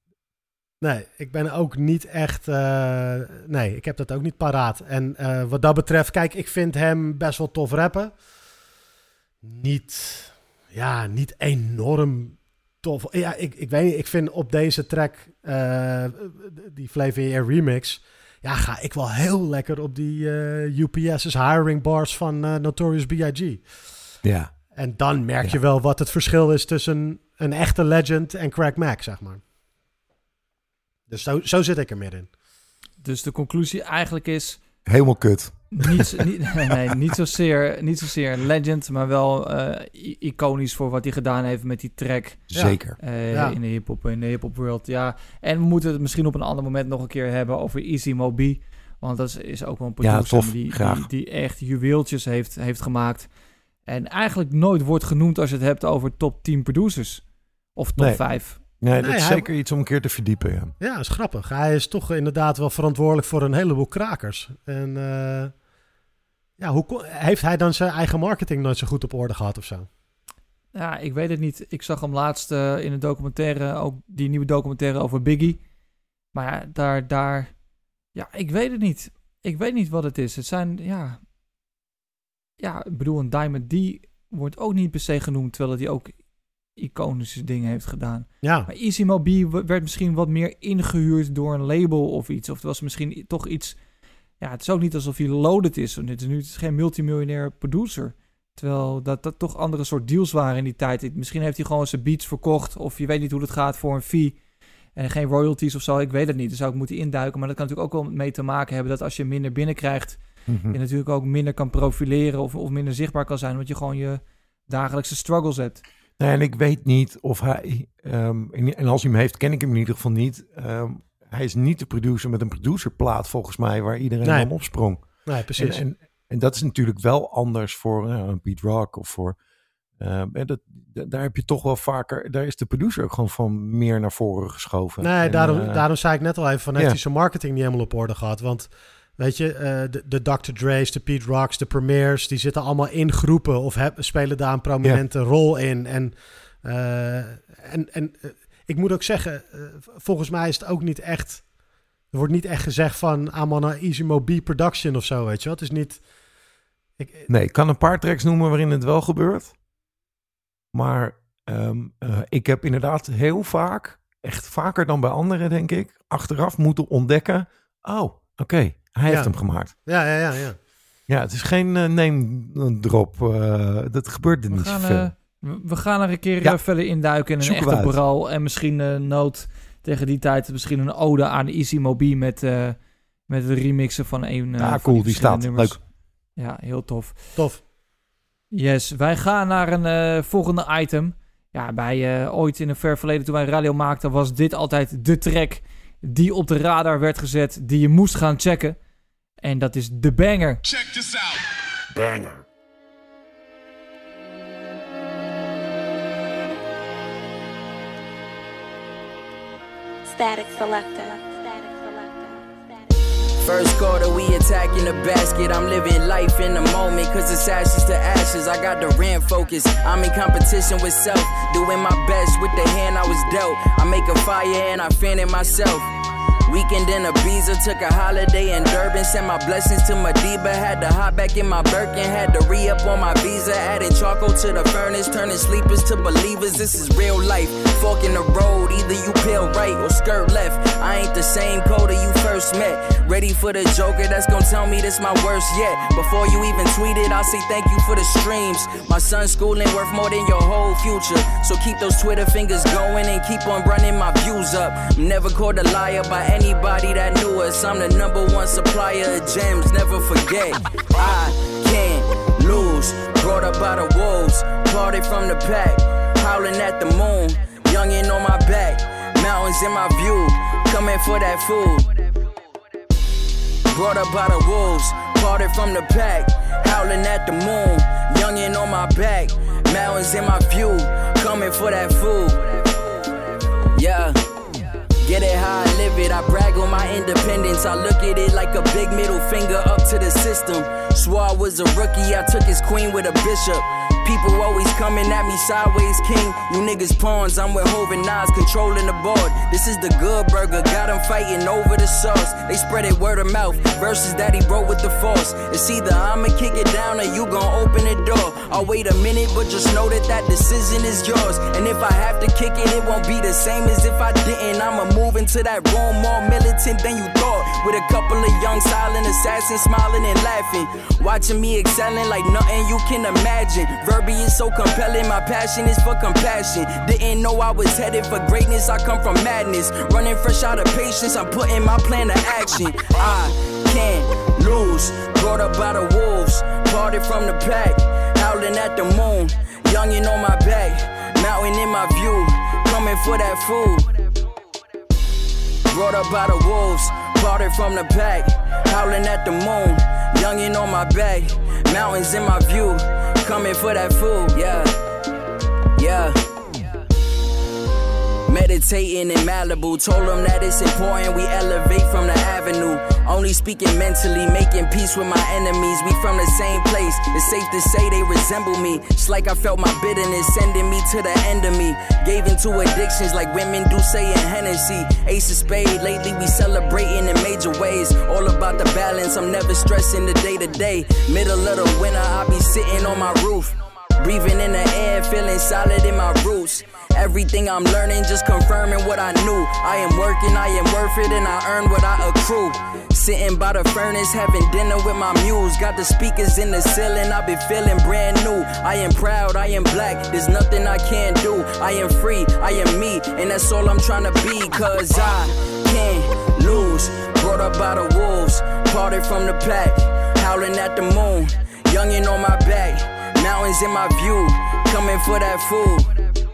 Nee, ik ben ook niet echt. eh, nee, ik heb dat ook niet paraat. En eh, wat dat betreft, kijk, ik vind hem best wel tof rappen. Niet, ja, niet enorm tof. Ja, ik, ik weet niet, ik vind op deze track, eh, die Flavor remix, ja, ga ik wel heel lekker op die eh, UPS's hiring bars van eh, Notorious B.I.G. Ja, En dan merk je wel wat het verschil is tussen een echte legend en Crack Mac, zeg maar. Dus zo, zo zit ik er meer in. Dus de conclusie eigenlijk is... helemaal kut. Niet, niet, nee, niet, zozeer, niet zozeer legend, maar wel eh, iconisch voor wat hij gedaan heeft met die track. Zeker. eh, Ja. in de hip-hop in de hip-hop world. Ja, en we moeten het misschien op een ander moment nog een keer hebben over Easy Mobi. Want dat is, is ook wel een Ja, producer tof. die, Graag. die, die echt juweeltjes heeft, heeft gemaakt. En eigenlijk nooit wordt genoemd als je het hebt over top 10 producers. Of top Nee. 5. Nee, Nee, dat is hij- zeker iets om een keer te verdiepen. Ja. Ja, is grappig. Hij is toch inderdaad wel verantwoordelijk voor een heleboel krakers. En eh, ja, hoe kon- heeft hij dan zijn eigen marketing nooit zo goed op orde gehad of zo? Ja, ik weet het niet. Ik zag hem laatst eh, in een documentaire, ook die nieuwe documentaire over Biggie. Maar ja, daar, daar, ja, ik weet het niet. Ik weet niet wat het is. Het zijn, ja, ja, ik bedoel, een Diamond D wordt ook niet per se genoemd, terwijl hij ook iconische dingen heeft gedaan. Ja, Maar Easy Mobi werd misschien wat meer ingehuurd door een label of iets. Of het was misschien toch iets, ja, het is ook niet alsof hij loaded is. Want Het is nu het is geen multimiljonair producer. Terwijl dat, dat toch andere soort deals waren in die tijd. Misschien heeft hij gewoon zijn beats verkocht. Of je weet niet hoe dat gaat voor een fee. En geen royalties of zo. Ik weet het niet. Daar zou ik moeten induiken. Maar dat kan natuurlijk ook wel mee te maken hebben dat als je minder binnenkrijgt. Mhm. Je natuurlijk ook minder kan profileren. Of, of minder zichtbaar kan zijn. Want je gewoon je dagelijkse struggles hebt. Nee, en ik weet niet of hij, ehm, en, en als hij hem heeft, ken ik hem in ieder geval niet. Ehm, hij is niet de producer met een producerplaat volgens mij, waar iedereen Nee. dan opsprong. nee, precies. en, en dat is natuurlijk wel anders voor eh, een Pete Rock of voor. ehm, en dat, da- daar heb je toch wel vaker. Daar is de producer ook gewoon van meer naar voren geschoven. Nee, En, daarom, eh, daarom zei ik net al even van, heeft ja. hij zijn marketing niet helemaal op orde gehad? Want, weet je, eh, de, de Dr. Dre's, de Pete Rocks, de Premiers, die zitten allemaal in groepen of heb, spelen daar een prominente rol in. En, eh, en, en eh, ik moet ook zeggen, volgens mij is het ook niet echt... Er wordt niet echt gezegd van, I'm on a Easy production of zo, weet je wel. Het is niet... Ik, Nee, ik kan een paar tracks noemen waarin het wel gebeurt. Maar ehm, eh, ik heb inderdaad heel vaak, echt vaker dan bij anderen, denk ik, achteraf moeten ontdekken. Oh, oké, hij heeft hem gemaakt. ja, ja, ja, ja. Ja, het is geen eh, name drop. eh, dat gebeurt er We niet gaan, zoveel. eh, we gaan er een keer Ja. verder induiken in een Zoeken echte brouw. En misschien eh nood tegen die tijd. Misschien een ode aan Easy Mobi met, eh, met het remixen van een Ja, van cool, die staat. nummers. Leuk. Ja, heel tof. Tof. Yes, wij gaan naar een eh, volgende item. Ja, bij eh, ooit in een ver verleden toen wij radio maakten... was dit altijd de track die op de radar werd gezet... die je moest gaan checken. En dat is de banger. Check this out. Banger. Static selector. First quarter, we attacking the basket. I'm living life in the moment, cause it's ashes to ashes. I got the rent focus. I'm in competition with self, doing my best with the hand I was dealt. I make a fire and I fan it myself. Weekend in Ibiza, took a holiday in Durban. Sent my blessings to Madiba. Had to hop back in my Birkin. Had to re up on my visa. Adding charcoal to the furnace. Turning sleepers to believers. This is real life. Fork in the road. Either you peel right or skirt left. I ain't the same coder you first met. Ready for the joker that's gonna tell me this my worst yet. Before you even tweet it, I'll say thank you for the streams. My son's schooling worth more than your whole future. So keep those Twitter fingers going and keep on running my views up. I'm never called a liar by anybody that knew us. I'm the number one supplier of gems, never forget. I can't lose. Brought up by the wolves, parted from the pack, howling at the moon. Youngin' on my back, mountains in my view, coming for that food. Brought up by the wolves, parted from the pack, howling at the moon. Youngin' on my back, mountains in my view, coming for that food. Yeah. Get it how I live it. I brag on my independence. I look at it like a big middle finger up to the system. Swore I was a rookie. I took his queen with a bishop. People always coming at me sideways, king. You niggas pawns. I'm with Hov and Nas controlling the board. This is the good burger. Got him fighting over the sauce. They spread it word of mouth. Verses that he wrote with the force. It's either I'ma kick it down or you gon' open the door. I'll wait a minute, but just know that that decision is yours. And if I have to kick it, it won't be the same as if I didn't. I'ma move into that room more militant than you thought. With a couple of young silent assassins smiling and laughing. Watching me excelling like nothing you can imagine. Verbiage so compelling, my passion is for compassion. Didn't know I was headed for greatness, I come from madness. Running fresh out of patience, I'm putting my plan to action. I can't lose. Brought up by the wolves, parted from the pack. Howling at the moon, youngin' on my back. Mountain in my view, coming for that food. Brought up by the wolves, parted from the pack. Howling at the moon, youngin' on my back. Mountains in my view, coming for that food, yeah. Yeah. Meditating in Malibu, told them that it's important we elevate from the avenue. Only speaking mentally, making peace with my enemies. We from the same place, it's safe to say they resemble me. It's like I felt my bitterness sending me to the end of me. Gave into addictions like women do say in Hennessy. Ace of spade, lately we celebrating in major ways. All about the balance, I'm never stressing the day to day. Middle of the winter, I be sitting on my roof. Breathing in the air, feeling solid in my roots. Everything I'm learning, just confirming what I knew. I am working, I am worth it, and I earn what I accrue. Sitting by the furnace, having dinner with my muse. Got the speakers in the ceiling, I've been feeling brand new. I am proud, I am black, there's nothing I can't do. I am free, I am me, and that's all I'm trying to be. Cause I can't lose. Brought up by the wolves, parted from the pack, howling at the moon. Youngin' on my back, mountains in my view, coming for that food.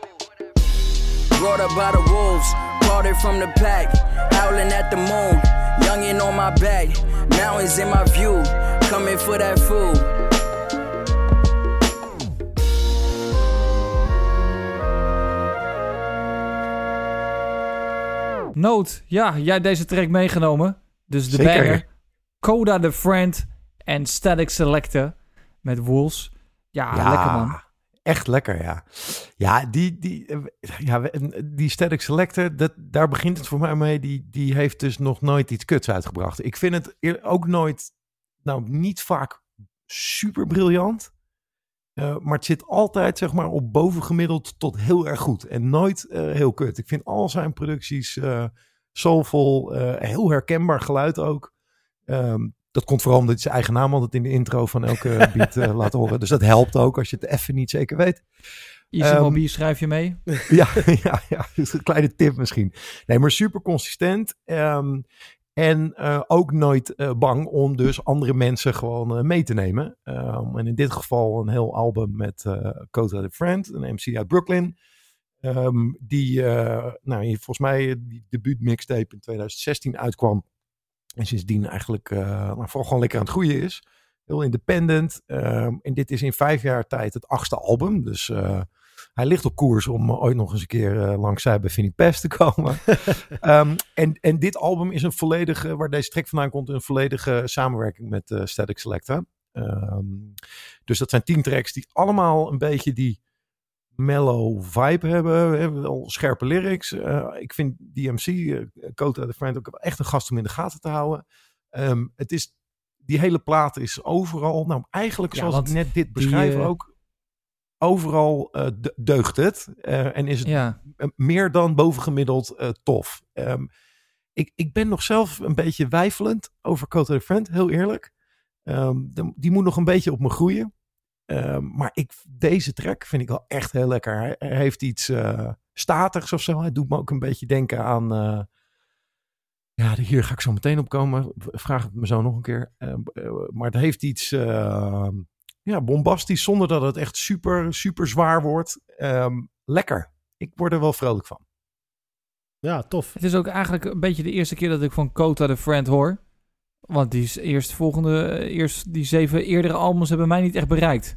Brought up by the wolves, parted from the pack, howling at the moon. Youngin' on my back, mountains in my view, coming for that food. Noot, ja, jij hebt deze track meegenomen. Dus de Zeker. banger. Coda the Friend en Static Selector met Wolves. Ja, lekker man. Echt lekker, ja. Ja, die, die, eh, ja, we- die Static Selector, dat, daar begint het voor mij mee. Die, die heeft dus nog nooit iets kuts uitgebracht. Ik vind het ook nooit, nou niet vaak super briljant. Eh, maar het zit altijd zeg maar op bovengemiddeld tot heel erg goed. En nooit eh, heel kut. Ik vind al zijn producties eh soulvol, eh, heel herkenbaar geluid ook. Ehm, dat komt vooral omdat hij zijn eigen naam altijd in de intro van elke beat eh, laat horen. Dus dat helpt ook als je het even niet zeker weet. Easy Ehm, Mobile schrijf je mee. ja, ja, ja, een kleine tip misschien. Nee, maar super consistent. ehm, en eh, ook nooit eh, bang om dus andere mensen gewoon mee te nemen. Ehm, en in dit geval een heel album met eh Coda the Friend, een MC uit Brooklyn. Ehm, die, nou, volgens mij die debuut mixtape in 2016 uitkwam. En sindsdien eigenlijk eh, nou, vooral gewoon lekker aan het groeien is. Heel independent. Ehm, en dit is in vijf jaar tijd het achtste album. Dus eh, hij ligt op koers om eh, ooit nog eens een keer langs zij bij Vinnie Pest te komen. Ehm, en, en dit album is een volledige, waar deze track vandaan komt, een volledige samenwerking met eh, Static Selector. Ehm, dus dat zijn tien tracks die allemaal een beetje die mellow vibe hebben. We hebben wel scherpe lyrics. Eh, ik vind DMC, uh, Kota de Friend, ook echt een gast om in de gaten te houden. Ehm, het is, die hele plaat is overal, nou eigenlijk zoals ik net dit beschrijf eh, ook, overal eh, de- deugt het. Eh, en is het Ja. eh, meer dan bovengemiddeld eh, tof. Ehm, ik, ik ben nog zelf een beetje wijfelend over Kota de Friend, heel eerlijk. De- die moet nog een beetje op me groeien. Ehm, maar ik, deze track vind ik wel echt heel lekker. Hij, hij heeft iets eh, statigs of zo. Hij doet me ook een beetje denken aan... eh, ja, hier ga ik zo meteen op komen. Vraag het me zo nog een keer. Ehm, eh, maar het heeft iets eh, ja, bombastisch zonder dat het echt super, super zwaar wordt. Ehm, lekker. Ik word er wel vrolijk van. Ja, tof. Het is ook eigenlijk een beetje de eerste keer dat ik van Kota de Friend hoor. Want die eerst volgende, eh, eerst die zeven eerdere albums hebben mij niet echt bereikt.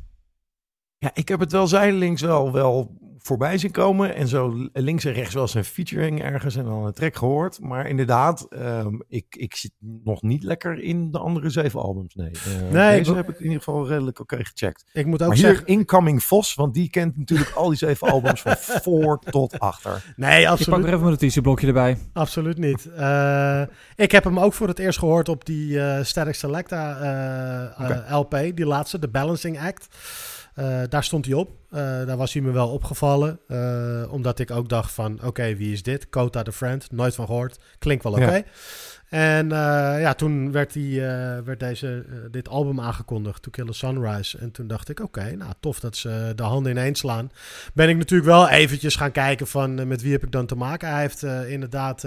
Ja, ik heb het wel zijdelings wel, wel voorbij zien komen. En zo links en rechts wel eens een featuring ergens en dan een track gehoord. Maar inderdaad, ehm, ik, ik zit nog niet lekker in de andere zeven albums. Nee, Eh, Nee, deze ik- heb ik in ieder geval redelijk oké gecheckt. Ik moet ook maar hier zeggen... Incoming Vos, want die kent natuurlijk al die zeven albums van voor tot achter. Nee, Ik pak absoluut. er even mijn notitieblokje erbij. Absoluut niet. Eh, ik heb hem ook voor het eerst gehoord op die eh Static Selecta. LP, die laatste, de Balancing Act. Eh, daar stond hij op. Eh, daar was hij me wel opgevallen. eh, omdat ik ook dacht van, oké, wie is dit? Kota the Friend, nooit van gehoord. Klinkt wel oké. Ja. En ja, toen werd, die, werd deze, dit album aangekondigd, To Kill a Sunrise. En toen dacht ik, oké, nou tof dat ze de handen ineens slaan. Ben ik natuurlijk wel eventjes gaan kijken van met wie heb ik dan te maken. Hij heeft inderdaad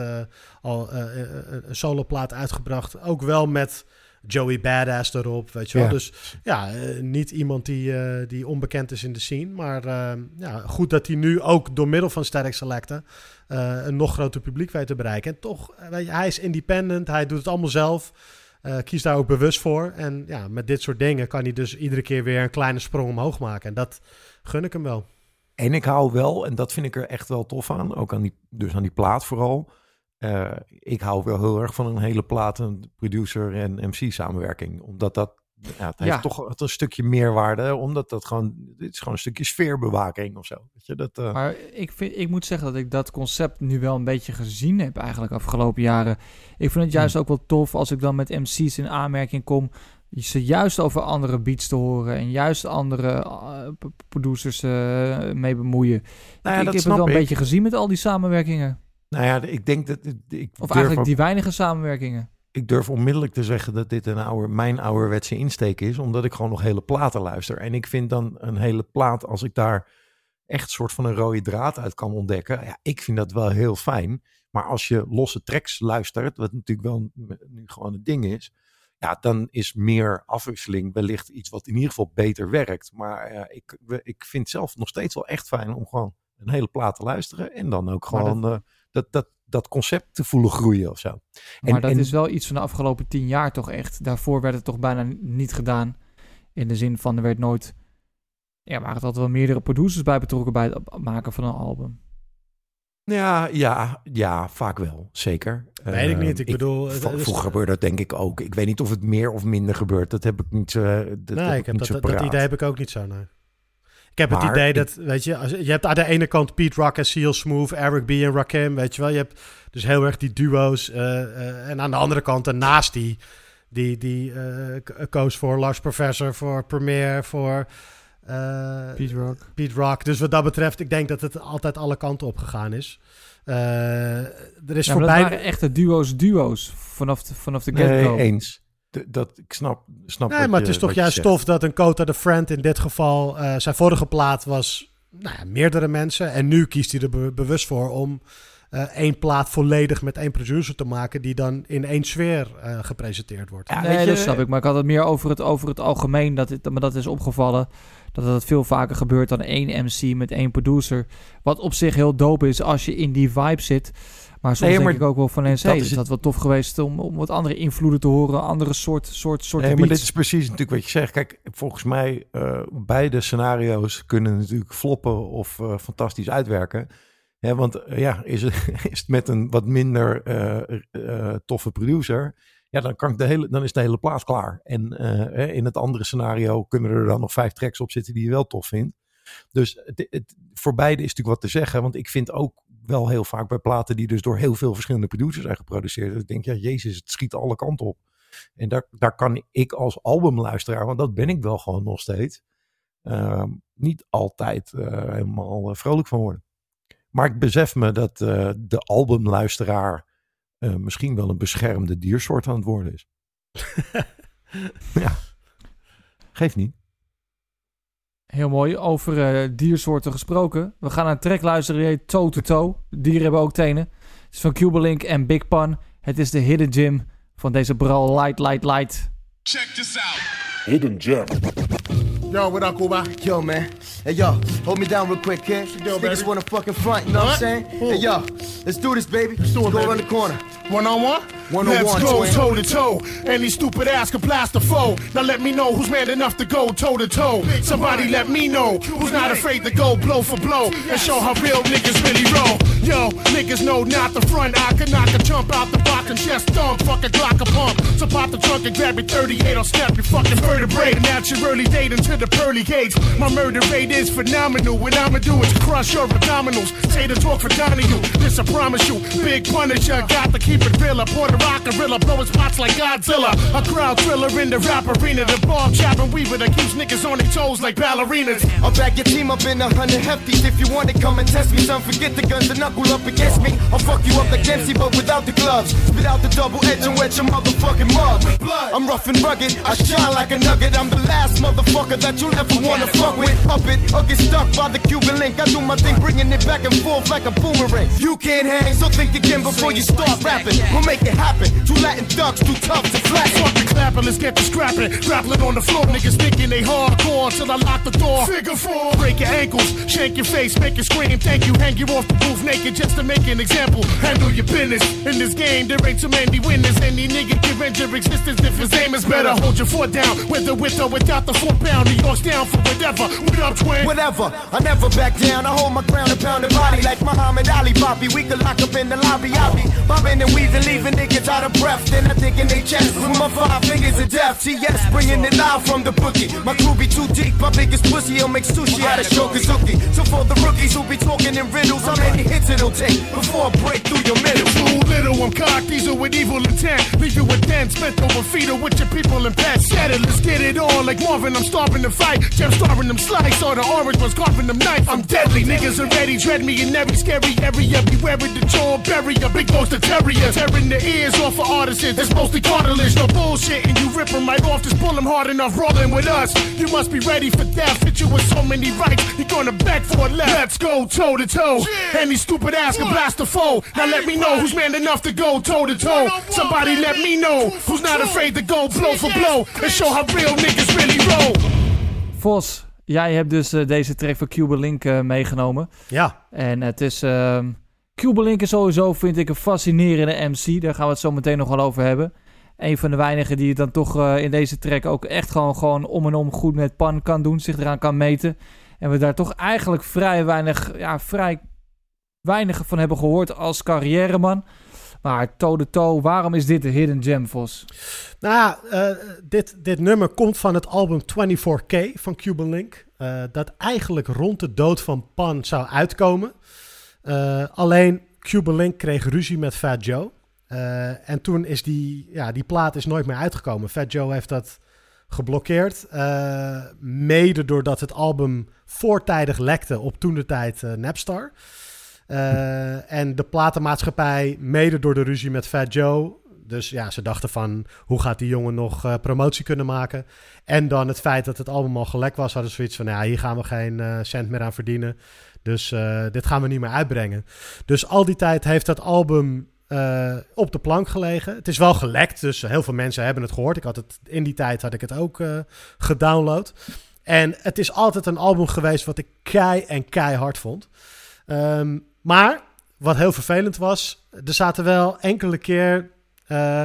al een soloplaat uitgebracht. Ook wel met Joey Badass erop, weet je wel. Ja. Dus ja, eh, niet iemand die, eh, die onbekend is in de scene. Maar eh, ja, goed dat hij nu ook door middel van Static Selecta eh, een nog groter publiek weet te bereiken. En toch, weet je, hij is independent, hij doet het allemaal zelf. kiest daar ook bewust voor. En ja, met dit soort dingen kan hij dus iedere keer weer een kleine sprong omhoog maken. En dat gun ik hem wel. En ik hou wel, en dat vind ik er echt wel tof aan, ook aan die, dus aan die plaat vooral. Eh, ik hou wel heel erg van een hele plaat, een producer en MC samenwerking. Omdat dat, ja, het heeft Ja. toch het een stukje meerwaarde, omdat dat gewoon, dit is gewoon een stukje sfeerbewaking of zo. Weet je, dat, eh, Maar ik, vind, ik moet zeggen dat ik dat concept nu wel een beetje gezien heb eigenlijk afgelopen jaren. Ik vind het juist ook wel tof als ik dan met MC's in aanmerking kom. Ze juist over andere beats te horen en juist andere eh, producers mee bemoeien. Nou ja, ik dat heb het wel een beetje gezien met al die samenwerkingen. Nou ja, ik denk dat, ik Of eigenlijk ook- die weinige samenwerkingen. ik durf onmiddellijk te zeggen dat dit een oude, mijn ouderwetse insteek is, omdat ik gewoon nog hele platen luister. En ik vind dan een hele plaat, als ik daar echt soort van een rode draad uit kan ontdekken, ja, ik vind dat wel heel fijn. Maar als je losse tracks luistert, wat natuurlijk wel nu gewoon het ding is, ja, dan is meer afwisseling wellicht iets wat in ieder geval beter werkt. Maar ik, ik vind zelf nog steeds wel echt fijn om gewoon een hele plaat te luisteren en dan ook gewoon eh, dat, dat, dat concept te voelen groeien of zo. Maar En- dat en- is wel iets van de afgelopen tien jaar toch echt. Daarvoor werd het toch bijna niet gedaan. In de zin van er werd nooit... Ja, er waren altijd wel meerdere producers bij betrokken bij het maken van een album. Ja, ja, ja, vaak wel. Zeker. Weet ik Ehm, niet. Ik bedoel, het- het vroeger gebeurde dat denk ik ook. Ik weet niet of het meer of minder gebeurt. Dat heb ik niet zo. Dat nee, heb ik heb niet dat, zo dat, dat paraat. idee heb ik ook niet zo, nee. Ik heb het idee dat, weet je, als, je hebt aan de ene kant Pete Rock en Seal Smooth, Eric B en Rakim, weet je wel. Je hebt dus heel erg die duo's. eh, eh, en aan de andere kant een Nasty, die, die eh, k- koos voor Lars Professor, voor Premiere, voor eh, Pete Rock. Pete Rock. Dus wat dat betreft, ik denk dat het altijd alle kanten op gegaan is. Eh, er is Ja, voor maar dat beide... waren echte duo's, duo's. Vanaf de, vanaf de Nee, get-go. eens. Dat, ik snap, snap Nee, maar je- het is toch juist zegt. tof dat een Kota de Friend in dit geval... eh, zijn vorige plaat was nou ja, meerdere mensen. En nu kiest hij er be- bewust voor om eh, één plaat volledig met één producer te maken... die dan in één sfeer eh, gepresenteerd wordt. Ja, nee, weet je- dat snap ik. Maar ik had het meer over het, over het algemeen. Dat het, maar dat is opgevallen. Dat het veel vaker gebeurt dan één MC met één producer. Wat op zich heel dope is als je in die vibe zit. Maar soms Nee, denk ik ook wel van eens, dat hey, is dat wel tof geweest om, om wat andere invloeden te horen. Andere soort, soort, soort Nee, maar dit is precies natuurlijk wat je zegt. Kijk, volgens mij uh, beide scenario's kunnen natuurlijk floppen of uh, fantastisch uitwerken. Ja, want uh, ja, is het, is het met een wat minder uh, toffe producer, ja, dan, kan ik de hele, dan is de hele plaat klaar. En in het andere scenario kunnen er dan nog vijf tracks op zitten die je wel tof vindt. Dus het, het, voor beide is natuurlijk wat te zeggen. Want ik vind ook wel heel vaak bij platen die dus door heel veel verschillende producers zijn geproduceerd. Dat ik denk, ja, jezus, het schiet alle kanten op. En daar, daar kan ik als albumluisteraar, want dat ben ik wel gewoon nog steeds, uh, niet altijd uh, helemaal vrolijk van worden. Maar ik besef me dat uh, de albumluisteraar misschien wel een beschermde diersoort aan het worden is. ja, geeft niet. Heel mooi. Over uh, diersoorten gesproken. We gaan naar een track luisteren die heet Toe to Toe. Dieren hebben ook tenen. Het is van Cubalink en Big Pun. Het is de Hidden Gym van deze Bral Light Light Light. Check this out. Hidden Gem. Yo, what up, Cuba? Yo, man. Hey, yo, hold me down real quick, kid. Yo, Niggas wanna fucking front, you know what, what I'm saying? Hey, yo, let's do this, baby. Let's do it, Go baby. around the corner. One on one? One on Let's one, go toe to toe. Any stupid ass can blast a foe. Now let me know who's man enough to go toe to toe. Somebody let me know who's not afraid to go blow for blow and show how real niggas really roll. Yo, niggas know not the front. I can knock a jump out the box and chest thump. Fucking Glock a pump. So pop the trunk and grab your 38. I'll snap your fucking vertebrae. And out your early date into the pearly gates. My murder rate is phenomenal. What I'ma do is crush your abdominals. Say the talk for Donahue. This I promise you. Big Punisher. Got to keep it real. Pour rock gorilla. Blowing spots like Godzilla. A crowd thriller in the rap arena. The bomb chopping weaver that keeps niggas on their toes like ballerinas. I'll back your team up in a hundred hefties. If you want to come and test me, son, forget the guns and knuckle up against me. I'll fuck you up like Dempsey, but without the gloves. Spit out the double edge and wet your motherfucking mug. I'm rough and rugged, I shine like a nugget. I'm the last motherfucker that you'll ever wanna fuck with. Up it or get stuck by the Cuban link. I do my thing, bringing it back and forth like a boomerang. You can't hang, so think again before you start rapping. We'll make it happen. Two Latin ducks, too tough to flatten. Fuck the clapping, let's get to scrapping. Grappling on the floor, niggas thinking they hardcore till I lock the door. Figure four. Break your ankles, shank your face, make you scream. Thank you, hang you off the roof naked just to make an example. Handle your business. In this game, there ain't too many winners. Any nigga can rent your existence if his aim is better. Hold your foot down, whether with or without the four pound. New York's down for whatever. What up, twin? Whatever, I never back down. I hold my ground and pound the body like Muhammad Ali, Bobby. We could lock up in the lobby. I be bobbing and weaving, leaving niggas out of breath. Then I think in they chest with my five fingers of death. TS bringing it live from the bookie. My crew be too deep. My biggest pussy, he'll make sushi out of Shokazuki. So for the rookies who be talking in riddles, how many hits it'll take before I break through your middle? These are with evil intent. Leave you with dents, bent over feet or with your people and pets. Get it, let's get it on. Like Marvin, I'm starving to fight. Jam starving them slice, or the orange was carving them knife. I'm deadly, niggas already dread me in every scary area. Beware of the jaw barrier, big ghost of terrier. Tearing the ears off of artists, it's mostly cartilage. No bullshit, and you rip them right off. Just pull them hard enough, rolling with us. You must be ready for death. Hit you with so many rights, you're gonna for left. Let's go toe to toe. Any stupid ass can blast a foe. Now let me know who's man enough to go toe to toe. Somebody let me know who's not afraid to go blow for blow and show how real niggas really roll. Vos, jij hebt dus uh, deze track van Cuba Link uh, meegenomen. Ja. En het is... Uh, Cuba Link is sowieso, vind ik, een fascinerende MC. Daar gaan we het zo meteen nog wel over hebben. Een van de weinigen die het dan toch uh, in deze track ook echt gewoon, gewoon om en om goed met pan kan doen. Zich eraan kan meten. En we daar toch eigenlijk vrij weinig, ja, vrij weinig van hebben gehoord als carrièreman. Maar toe de toe, waarom is dit de Hidden Gem, Vos? Nou, uh, dit, dit nummer komt van het album 24K van Cuban Link. Uh, dat eigenlijk rond de dood van Pan zou uitkomen. Uh, alleen Cuban Link kreeg ruzie met Fat Joe. En toen is die, ja, die plaat is nooit meer uitgekomen. Fat Joe heeft dat geblokkeerd. Uh, mede doordat het album voortijdig lekte op toen de tijd uh, Napstar. Uh, en de platenmaatschappij, mede door de ruzie met Fat Joe. Dus ja, ze dachten van, hoe gaat die jongen nog promotie kunnen maken? En dan het feit dat het album al gelekt was, hadden ze zoiets van, ja, hier gaan we geen cent meer aan verdienen. Dus dit gaan we niet meer uitbrengen. Dus al die tijd heeft dat album uh, op de plank gelegen. Het is wel gelekt, dus heel veel mensen hebben het gehoord. Ik had het, in die tijd had ik het ook uh, gedownload. En het is altijd een album geweest wat ik kei en keihard vond. Um, maar wat heel vervelend was, er zaten wel enkele keer uh,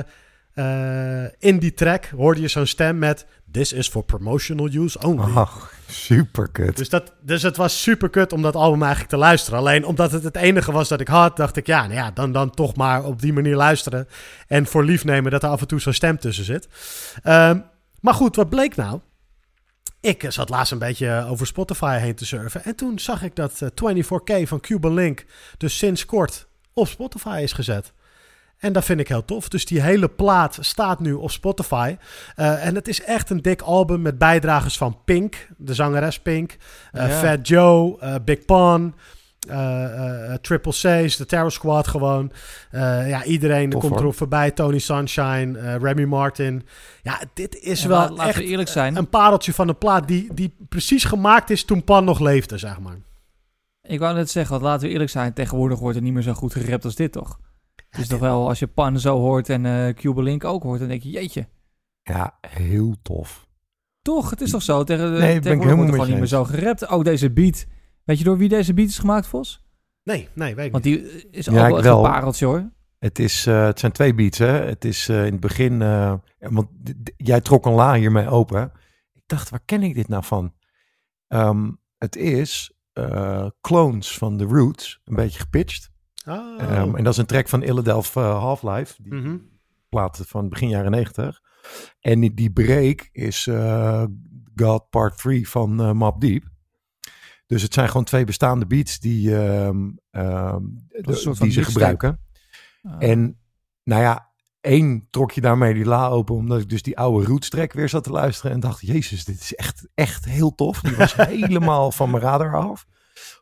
in die track hoorde je zo'n stem met This is for promotional use only. Ach, super kut. Dus, dat, dus het was super kut om dat album eigenlijk te luisteren. Alleen omdat het het enige was dat ik had, dacht ik, ja, nou ja dan, dan toch maar op die manier luisteren. En voor lief nemen dat er af en toe zo'n stem tussen zit. Um, maar goed, wat bleek nou? ik zat laatst een beetje over Spotify heen te surfen. En toen zag ik dat eh, 24K van Cuban Link dus sinds kort op Spotify is gezet. En dat vind ik heel tof. Dus die hele plaat staat nu op Spotify. Eh, en het is echt een dik album met bijdragers van Pink, de zangeres Pink, eh, Ja. Fat Joe, eh, Big Pun, Triple C's, de Terror Squad gewoon. Ja, iedereen Tof, komt erop voorbij. Tony Sunshine, Remy Martin. Ja, dit is Ja, wel laten echt we eerlijk zijn. een pareltje van een plaat die, die precies gemaakt is toen Pan nog leefde, zeg maar. Ik wou net zeggen, want laten we eerlijk zijn, tegenwoordig wordt er niet meer zo goed gerapt als dit, toch? Het is toch wel, als je Pan zo hoort en eh Cuba Link ook hoort, dan denk je, jeetje. Ja, heel tof. Toch, het is toch zo? Tegen, Nee, ben ik helemaal gewoon niet meer zo gerapt. Ook deze beat. Weet je door wie deze beat is gemaakt, Vos? Nee, nee, weet ik Want die is Ja, ook wel ik echt wel. een pareltje, hoor. Het, is, eh, het zijn twee beats, hè. Het is eh, in het begin... eh, want jij trok een la hiermee open. Ik dacht, waar ken ik dit nou van? Ehm, het is eh, Clones van The Roots, een beetje gepitcht. Oh. Ehm, en dat is een track van Illadelph eh, Half-Life. Die Mhm. plaat van begin jaren 90. En die, die break is eh, God Part 3 van eh Mob Deep. Dus het zijn gewoon twee bestaande beats die, ehm, ehm, de- die ze gebruiken. Ah. En nou ja, één trok je daarmee die la open, omdat ik dus die oude roots track weer zat te luisteren en dacht, jezus, dit is echt, echt heel tof. Die was helemaal van mijn radar af.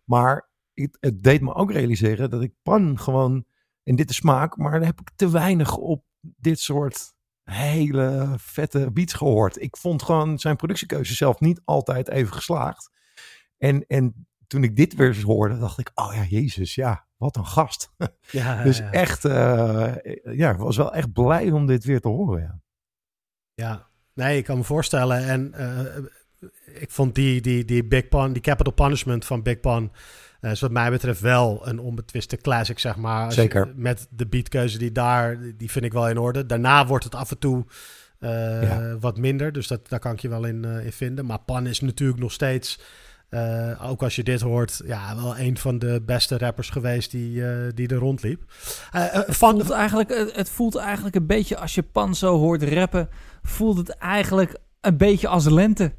Maar het, het deed me ook realiseren dat ik pan gewoon, en dit is smaak, maar dan heb ik te weinig op dit soort hele vette beats gehoord. Ik vond gewoon zijn productiekeuze zelf niet altijd even geslaagd. En, en toen ik dit weer eens hoorde, dacht ik, oh ja, jezus, ja, wat een gast. Ja, dus ja. echt, eh, ja, ik was wel echt blij om dit weer te horen. Ja. Ja, nee, ik kan me voorstellen. En eh, ik vond die, die, die Big Pun, die Capital Punishment van Big Pun, eh is wat mij betreft wel een onbetwiste classic, zeg maar. Als je- Zeker. met de beatkeuze die daar, die vind ik wel in orde. Daarna wordt het af en toe eh, Ja. wat minder, dus dat, daar kan ik je wel in, eh, in vinden. Maar Pan is natuurlijk nog steeds, eh, ook als je dit hoort, ja, wel een van de beste rappers geweest die, eh, die er rondliep. Eh, eh, Het van, voelt, eigenlijk, het het voelt eigenlijk een beetje, als je Pan zo hoort rappen, voelt het eigenlijk een beetje als lente.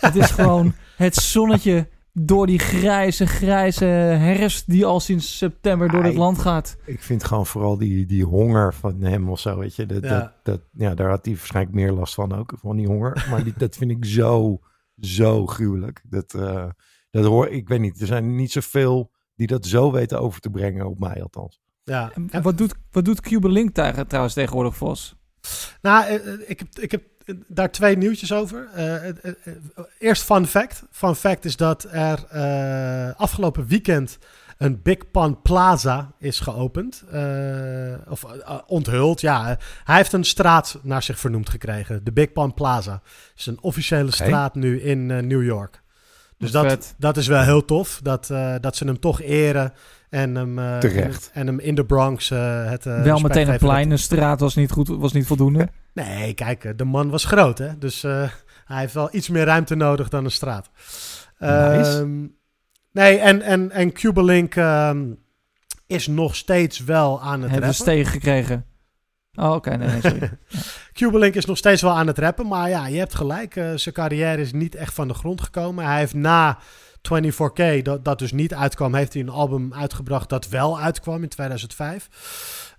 Het is gewoon het zonnetje door die grijze, grijze herfst die al sinds september door het land gaat. Ik vind gewoon vooral die, die honger van hem of zo, weet je. Dat, Ja. dat, dat, ja, daar had hij waarschijnlijk meer last van ook, van die honger. Maar die, dat vind ik zo, zo gruwelijk. Dat, eh, dat hoor, ik weet niet, er zijn niet zoveel die dat zo weten over te brengen, op mij althans. ja. En wat doet, wat doet Cuba Link daar, trouwens tegenwoordig, Vos? Nou, eh, eh, ik heb, ik heb daar twee nieuwtjes over. Eh, eh, eh, eerst fun fact. Fun fact is dat er afgelopen weekend een Big Pan Plaza is geopend. Of onthuld, ja. Hij heeft een straat naar zich vernoemd gekregen. De Big Pan Plaza. Het is een officiële straat nu in New York. Dus dat, vet. dat is wel heel tof. Dat, dat ze hem toch eren. En hem, eh, Terecht. En, hem in de Bronx eh, het eh, Wel meteen een plein, een straat was niet, goed, was niet voldoende. Nee, kijk, de man was groot, hè? Dus eh, hij heeft wel iets meer ruimte nodig dan een straat. Nice. Ehm, nee, en, en, en Cuba Link ehm, is nog steeds wel aan het Hebben we stegen gekregen. Oh, oké, nee, nee, sorry. Link is nog steeds wel aan het rappen, maar ja, je hebt gelijk. eh, zijn carrière is niet echt van de grond gekomen. Hij heeft na 24K, dat, dat dus niet uitkwam, heeft hij een album uitgebracht dat wel uitkwam in 2005.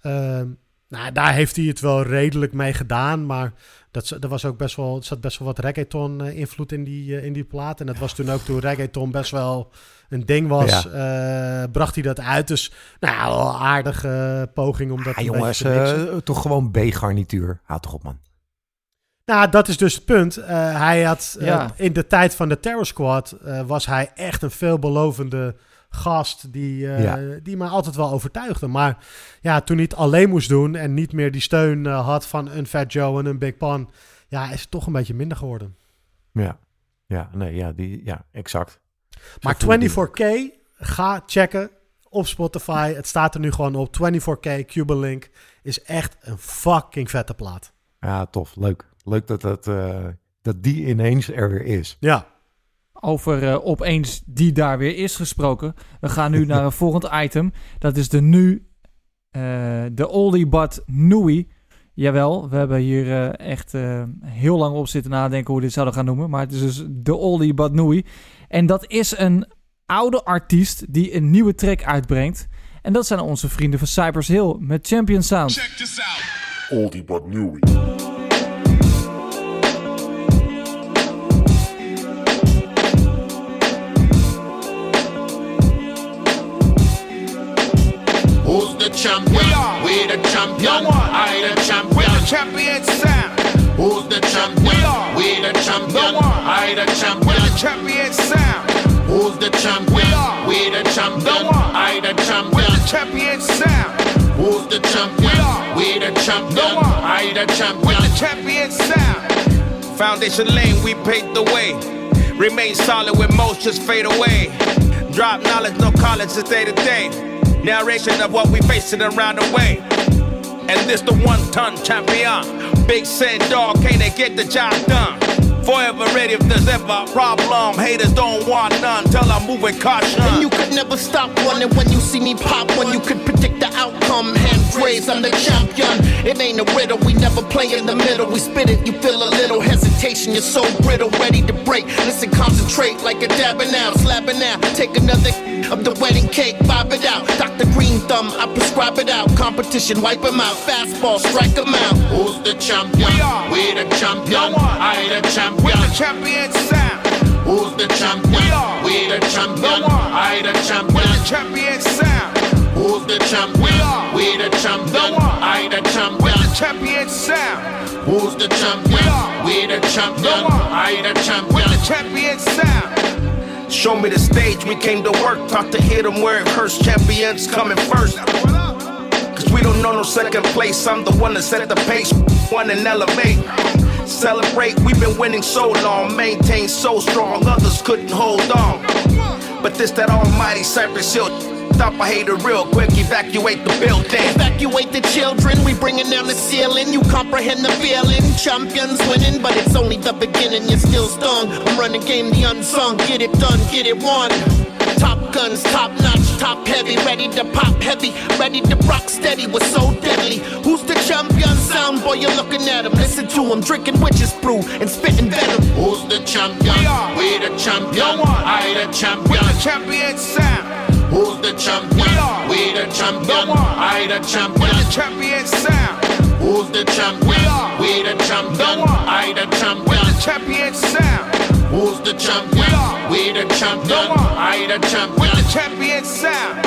Ehm, nou, daar heeft hij het wel redelijk mee gedaan, maar dat, er was ook best wel, er zat best wel wat reggaeton eh, invloed in die, eh, in die plaat. En dat was toen ook toen reggaeton best wel een ding was, eh, bracht hij dat uit. Dus nou, ja, aardige poging om dat Ah, een jongens, beetje te mixen. toch gewoon B-garnituur. Houd toch op, man. Nou, dat is dus het punt. Eh, hij had eh, in de tijd van de Terror Squad eh, was hij echt een veelbelovende gast die, Ja. die mij altijd wel overtuigde. Maar ja, toen hij het alleen moest doen en niet meer die steun had van een Fat Joe en een Big Pan, ja, is het toch een beetje minder geworden. Ja, ja, nee, ja, die, ja, exact. Maar Zo voelde die 24K, ga checken op Spotify. Het staat er nu gewoon op. 24K Cuba Link is echt een fucking vette plaat. Ja, tof, leuk. Leuk dat, dat, eh, dat die ineens er weer is. Ja. Over eh, opeens die daar weer is gesproken. We gaan nu naar een volgend item. Dat is de nu, eh, de oldie but newie. Jawel, we hebben hier eh, echt eh, heel lang op zitten nadenken hoe we dit zouden gaan noemen. Maar het is dus de Oldie But Newey. En dat is een oude artiest die een nieuwe track uitbrengt. En dat zijn onze vrienden van Cypress Hill met Champion Sound. Oldie but newie. Who's champion? We are. We the champion. No one. I the champion. We're the champion sound. Who's the champion? We are. We the champion. No one. I the champion. We're the champion sound. Who's the champion? We are. We the champion. No one. I the champion. We're the champion sound. Who's the champion? We are. We the champion. No one. I the champion. We're the champion sound. Foundation lane, we paved the way. Remain solid when most just fade away. Drop knowledge, no college, it's day to day. Narration of what we facing around the way. And this the one ton champion. Big said dog, can't they get the job done? Forever ready if there's ever a problem. Haters don't want none till I'm moving caution. And you could never stop running when you see me pop one. You could predict the outcome. Hands raised, I'm the champion. It ain't a riddle, we never play in the middle. We spit it, you feel a little hesitation. You're so brittle, ready to break. Listen, concentrate like a dabbing out, slapping out. Take another of the wedding cake, bob it out. Dr. Green Thumb, I prescribe it out. Competition, wipe 'em out. Fastball, strike 'em out. Who's the champion? We are. We the champion. I the We're champion. the champion sound. Who's the champion? We are. We the champion. No one. I the We're champion. the champion sound. Who's the champion? We are. We the champion. No one. I the We're the champion sound. Who's the champion? We are. We the champion. No one. I the We're the champion sound. Show me the stage, we came to work. Taught to hit 'em where it hurts. Champions coming first. Cause we don't know no second place. I'm the one that set the pace. One and elevate. Celebrate, we've been winning so long. Maintain so strong, others couldn't hold on. But this that almighty Cypress Hill. Stop a hater real quick, evacuate the building. Evacuate the children, we bringing down the ceiling. You comprehend the feeling. Champions winning, but it's only the beginning. You're still stung. I'm running game the unsung. Get it done, get it won. Top guns, top notch, top heavy, ready to pop heavy, ready to rock steady. We're so deadly. Who's the champion? Sound boy, you're looking at him. Listen to him, drinking witch's brew and spitting venom. Who's the champion? We are. We the champion. No one. I the We're the champion sound. Who's the champion? We are. We the champion. No one. I the We're the champion sound. Who's the champion? We are. We the champion. No one. I the We're the champion sound. Who's the champion? We are. We the champion. No one. I the the champion sound.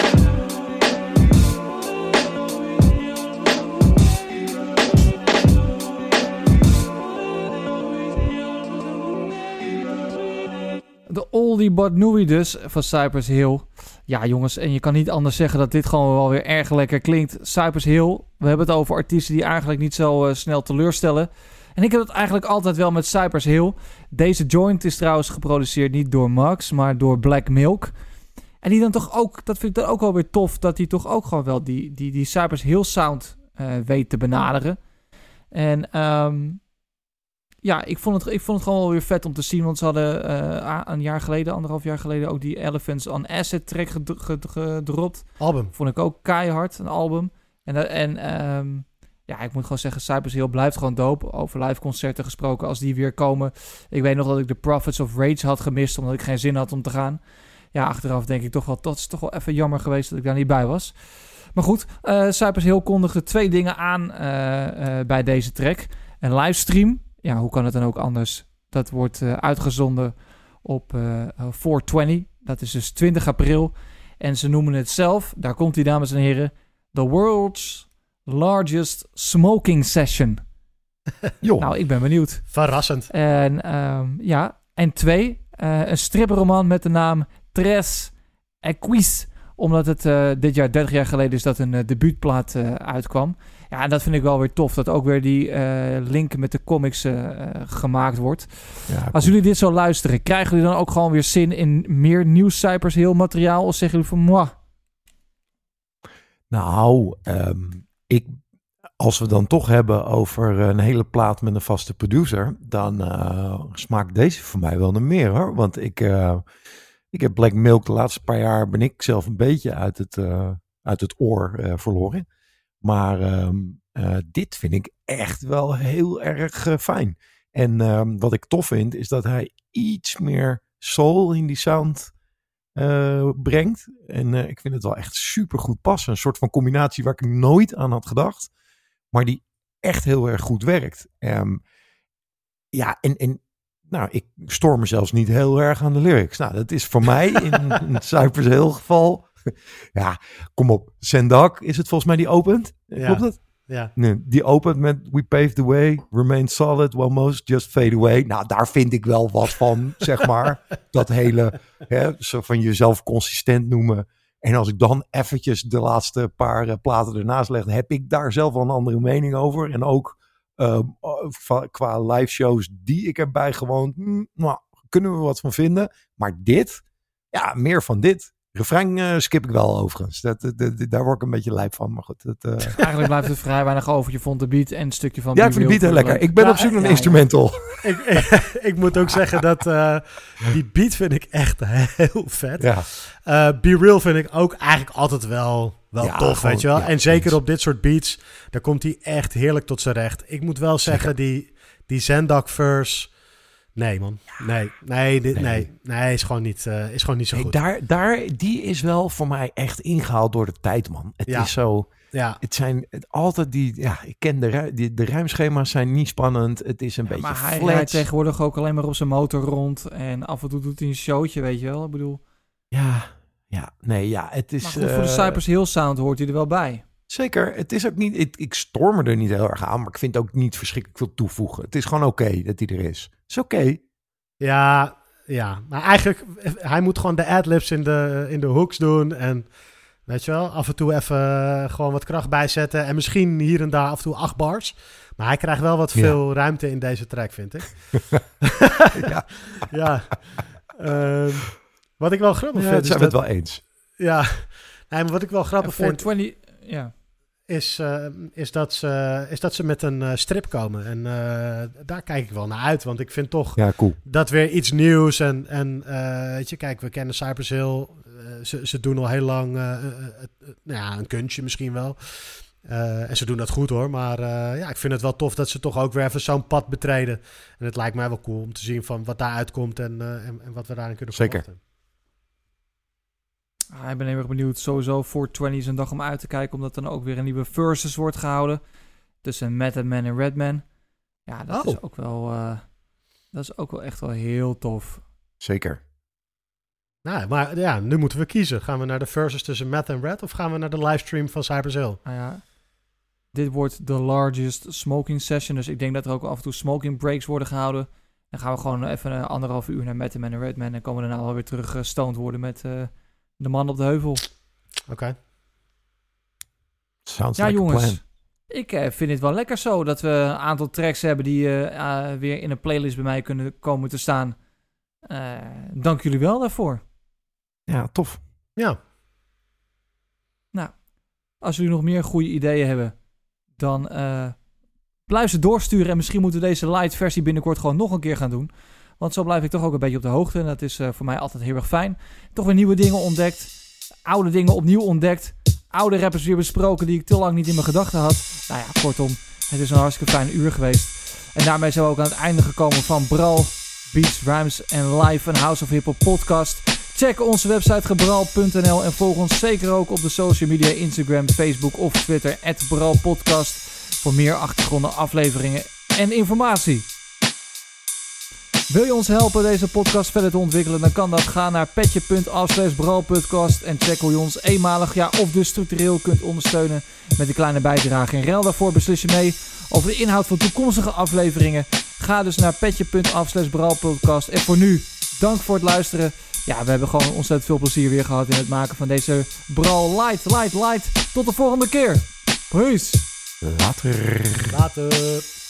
De Oldie But Newey dus van Cypress Hill. Ja jongens, en je kan niet anders zeggen dat dit gewoon wel weer erg lekker klinkt. Cypress Hill, we hebben het over artiesten die eigenlijk niet zo eh, snel teleurstellen. En ik heb het eigenlijk altijd wel met Cypress Hill. Deze joint is trouwens geproduceerd niet door Max, maar door Black Milk. En die dan toch ook, dat vind ik dan ook wel weer tof, dat hij toch ook gewoon wel die, die, die Cypress Hill sound eh, weet te benaderen. En ehm, ja, ik vond, het, ik vond het gewoon wel weer vet om te zien. Want ze hadden eh, een jaar geleden, anderhalf jaar geleden, ook die Elephants on Acid track ged- ged- gedropt. Album. Vond ik ook keihard, een album. En, dat- en ehm, ja, ik moet gewoon zeggen, Cypress Hill blijft gewoon dope. Over live concerten gesproken, als die weer komen. Ik weet nog dat ik de Prophets of Rage had gemist, omdat ik geen zin had om te gaan. Ja, achteraf denk ik toch wel, dat is toch wel even jammer geweest dat ik daar niet bij was. Maar goed, eh Cypress Hill kondigde twee dingen aan eh, eh, bij deze track. Een livestream, ja, hoe kan het dan ook anders? Dat wordt uitgezonden op eh, eh, 420, dat is dus 20 april. En ze noemen het zelf, daar komt hij dames en heren, The World's Largest Smoking Session. Joh. Nou, ik ben benieuwd. Verrassend. En ehm, ja, en twee, eh, een strippenroman met de naam Tres Equis. Omdat het eh, dit jaar, 30 jaar geleden, is dat een eh, debuutplaat uitkwam. Ja, en dat vind ik wel weer tof. Dat ook weer die link met de comics gemaakt wordt. Ja, Als jullie dit zo luisteren, krijgen jullie dan ook gewoon weer zin in meer nieuws Cypers heel materiaal? Of zeggen jullie van, moi, Nou, ehm, ik, als we dan toch hebben over een hele plaat met een vaste producer, dan eh, smaakt deze voor mij wel naar meer hoor. Want ik, eh, ik heb Black Milk de laatste paar jaar ben ik zelf een beetje uit het, eh, uit het oor verloren. Maar ehm, eh, dit vind ik echt wel heel erg fijn. En ehm, wat ik tof vind, is dat hij iets meer soul in die sound eh, brengt. En eh, ik vind het wel echt super goed passen. Een soort van combinatie waar ik nooit aan had gedacht. Maar die echt heel erg goed werkt. Ehm, ja, en, en nou, ik stoor me zelfs niet heel erg aan de lyrics. Nou, dat is voor mij in een Cypress Hill geval. ja, kom op. Sendak is het volgens mij die opent. Ja. Klopt het? Ja. Nee, die opent met We paved the way, remain solid, while most just fade away. Nou, daar vind ik wel wat van, zeg maar. Dat hele, hè, zo van jezelf consistent noemen. En als ik dan eventjes de laatste paar eh, platen ernaast leg, heb ik daar zelf wel een andere mening over. En ook ehm, eh, qua live shows die ik heb bijgewoond, hm, nou, kunnen we wat van vinden. Maar dit, ja, meer van dit. Refrein eh, skip ik wel overigens. Dat, dat, dat- daar word ik een beetje lijp van. Maar goed, dat, eh, Eigenlijk blijft het vrij weinig over. Je vond de beat en een stukje van... ja, ik vind de beat heel lekker. Ik ben Ja, op zoek naar een ja, instrumental. ik, ik, ik moet ook zeggen dat eh, die beat vind ik echt heel vet. Ja. Eh, Be Real vind ik ook eigenlijk altijd wel, wel Ja, tof, gewoon, weet je wel. ja, en zeker op dit soort beats, daar komt hij echt heerlijk tot zijn recht. Ik moet wel zeggen, die, die Zendak verse... Nee, man. Nee, nee, dit, nee. nee. is gewoon niet, eh, is gewoon niet zo goed. daar, daar, die is wel voor mij echt ingehaald door de tijd, man. Het Ja. is zo. Ja. Het zijn het, altijd die. Ja, ik ken de, ru- die, de ruimschema's zijn niet spannend. Het is een beetje Maar hij rijdt tegenwoordig ook alleen maar op zijn motor rond. En af en toe doet hij een showtje, weet je wel. Ik bedoel... Ja, ja, nee, ja, het is. Maar goed, voor de eh, Cypress Hill sound hoort hij er wel bij. Zeker, het is ook niet. Ik, ik storm er niet heel erg aan, maar ik vind ook niet verschrikkelijk veel toevoegen. Het is gewoon oké dat hij er is. Het is oké. Ja, ja. Maar eigenlijk, hij moet gewoon de adlibs in de, in de hooks doen. En weet je wel, af en toe even eh, gewoon wat kracht bijzetten. En misschien hier en daar af en toe acht bars. Maar hij krijgt wel wat Ja. veel ruimte in deze track, vind ik. ja, ja. Ehm, wat ik wel grappig ja vind... dat zijn is we het wel eens. Ja, nee, maar wat ik wel grappig vind... 420, ja. Is, eh, is, dat ze, is dat ze met een eh, strip komen. En eh, daar kijk ik wel naar uit. Want ik vind toch Ja, cool. dat weer iets nieuws. En, en weet je, kijk, we kennen Cypress Hill. Ze, ze doen al heel lang nou ja, een kunstje misschien wel. En ze doen dat goed hoor. Maar ja, ik vind het wel tof dat ze toch ook weer even zo'n pad betreden. En het lijkt mij wel cool om te zien van wat daar uitkomt en, en, en wat we daarin kunnen Zeker. verwachten. Ah, ik ben heel erg benieuwd. Sowieso voor 20 is een dag om uit te kijken. Omdat dan ook weer een nieuwe versus wordt gehouden. Tussen Method Man en Redman. Ja, dat Oh. is ook wel... eh, dat is ook wel echt wel heel tof. Zeker. Nou, maar ja, nu moeten we kiezen. Gaan we naar de versus tussen Matt en Red of gaan we naar de livestream van Cypress Hill? Nou ja, dit wordt de largest smoking session. Dus ik denk dat er ook af en toe smoking breaks worden gehouden. Dan gaan we gewoon even een anderhalf uur naar Man en Redman. En komen we daarna wel weer terug gestoned worden met eh, de man op de heuvel. Oké. Sounds ja, like jongens. plan. Ik eh, vind het wel lekker zo dat we een aantal tracks hebben die eh, eh, weer in een playlist bij mij kunnen komen te staan. Eh, dank jullie wel daarvoor. Ja, tof. Ja. Nou, als jullie nog meer goede ideeën hebben, dan eh, blijf ze doorsturen. En misschien moeten we deze light versie binnenkort gewoon nog een keer gaan doen. Want zo blijf ik toch ook een beetje op de hoogte. En dat is eh, voor mij altijd heel erg fijn. Toch weer nieuwe dingen ontdekt. Oude dingen opnieuw ontdekt. Oude rappers weer besproken die ik te lang niet in mijn gedachten had. Nou ja, kortom, het is een hartstikke fijn uur geweest. En daarmee zijn we ook aan het einde gekomen van Bral, Beats, Rhymes en Live, een House of Hip Hop podcast. Check onze website gebral.nl en volg ons zeker ook op de social media Instagram, Facebook of Twitter @bralpodcast voor meer achtergronden, afleveringen en informatie. Wil je ons helpen deze podcast verder te ontwikkelen, dan kan dat. Ga naar petje.af bralpodcast en check hoe je ons eenmalig ja, of dus structureel kunt ondersteunen met een kleine bijdrage. In ruil daarvoor beslis je mee over de inhoud van toekomstige afleveringen. Ga dus naar petje.af bralpodcast. En voor nu, dank voor het luisteren. Ja, we hebben gewoon ontzettend veel plezier weer gehad in het maken van deze Bral Light, Light, Light. Tot de volgende keer. Peace. Later. Later.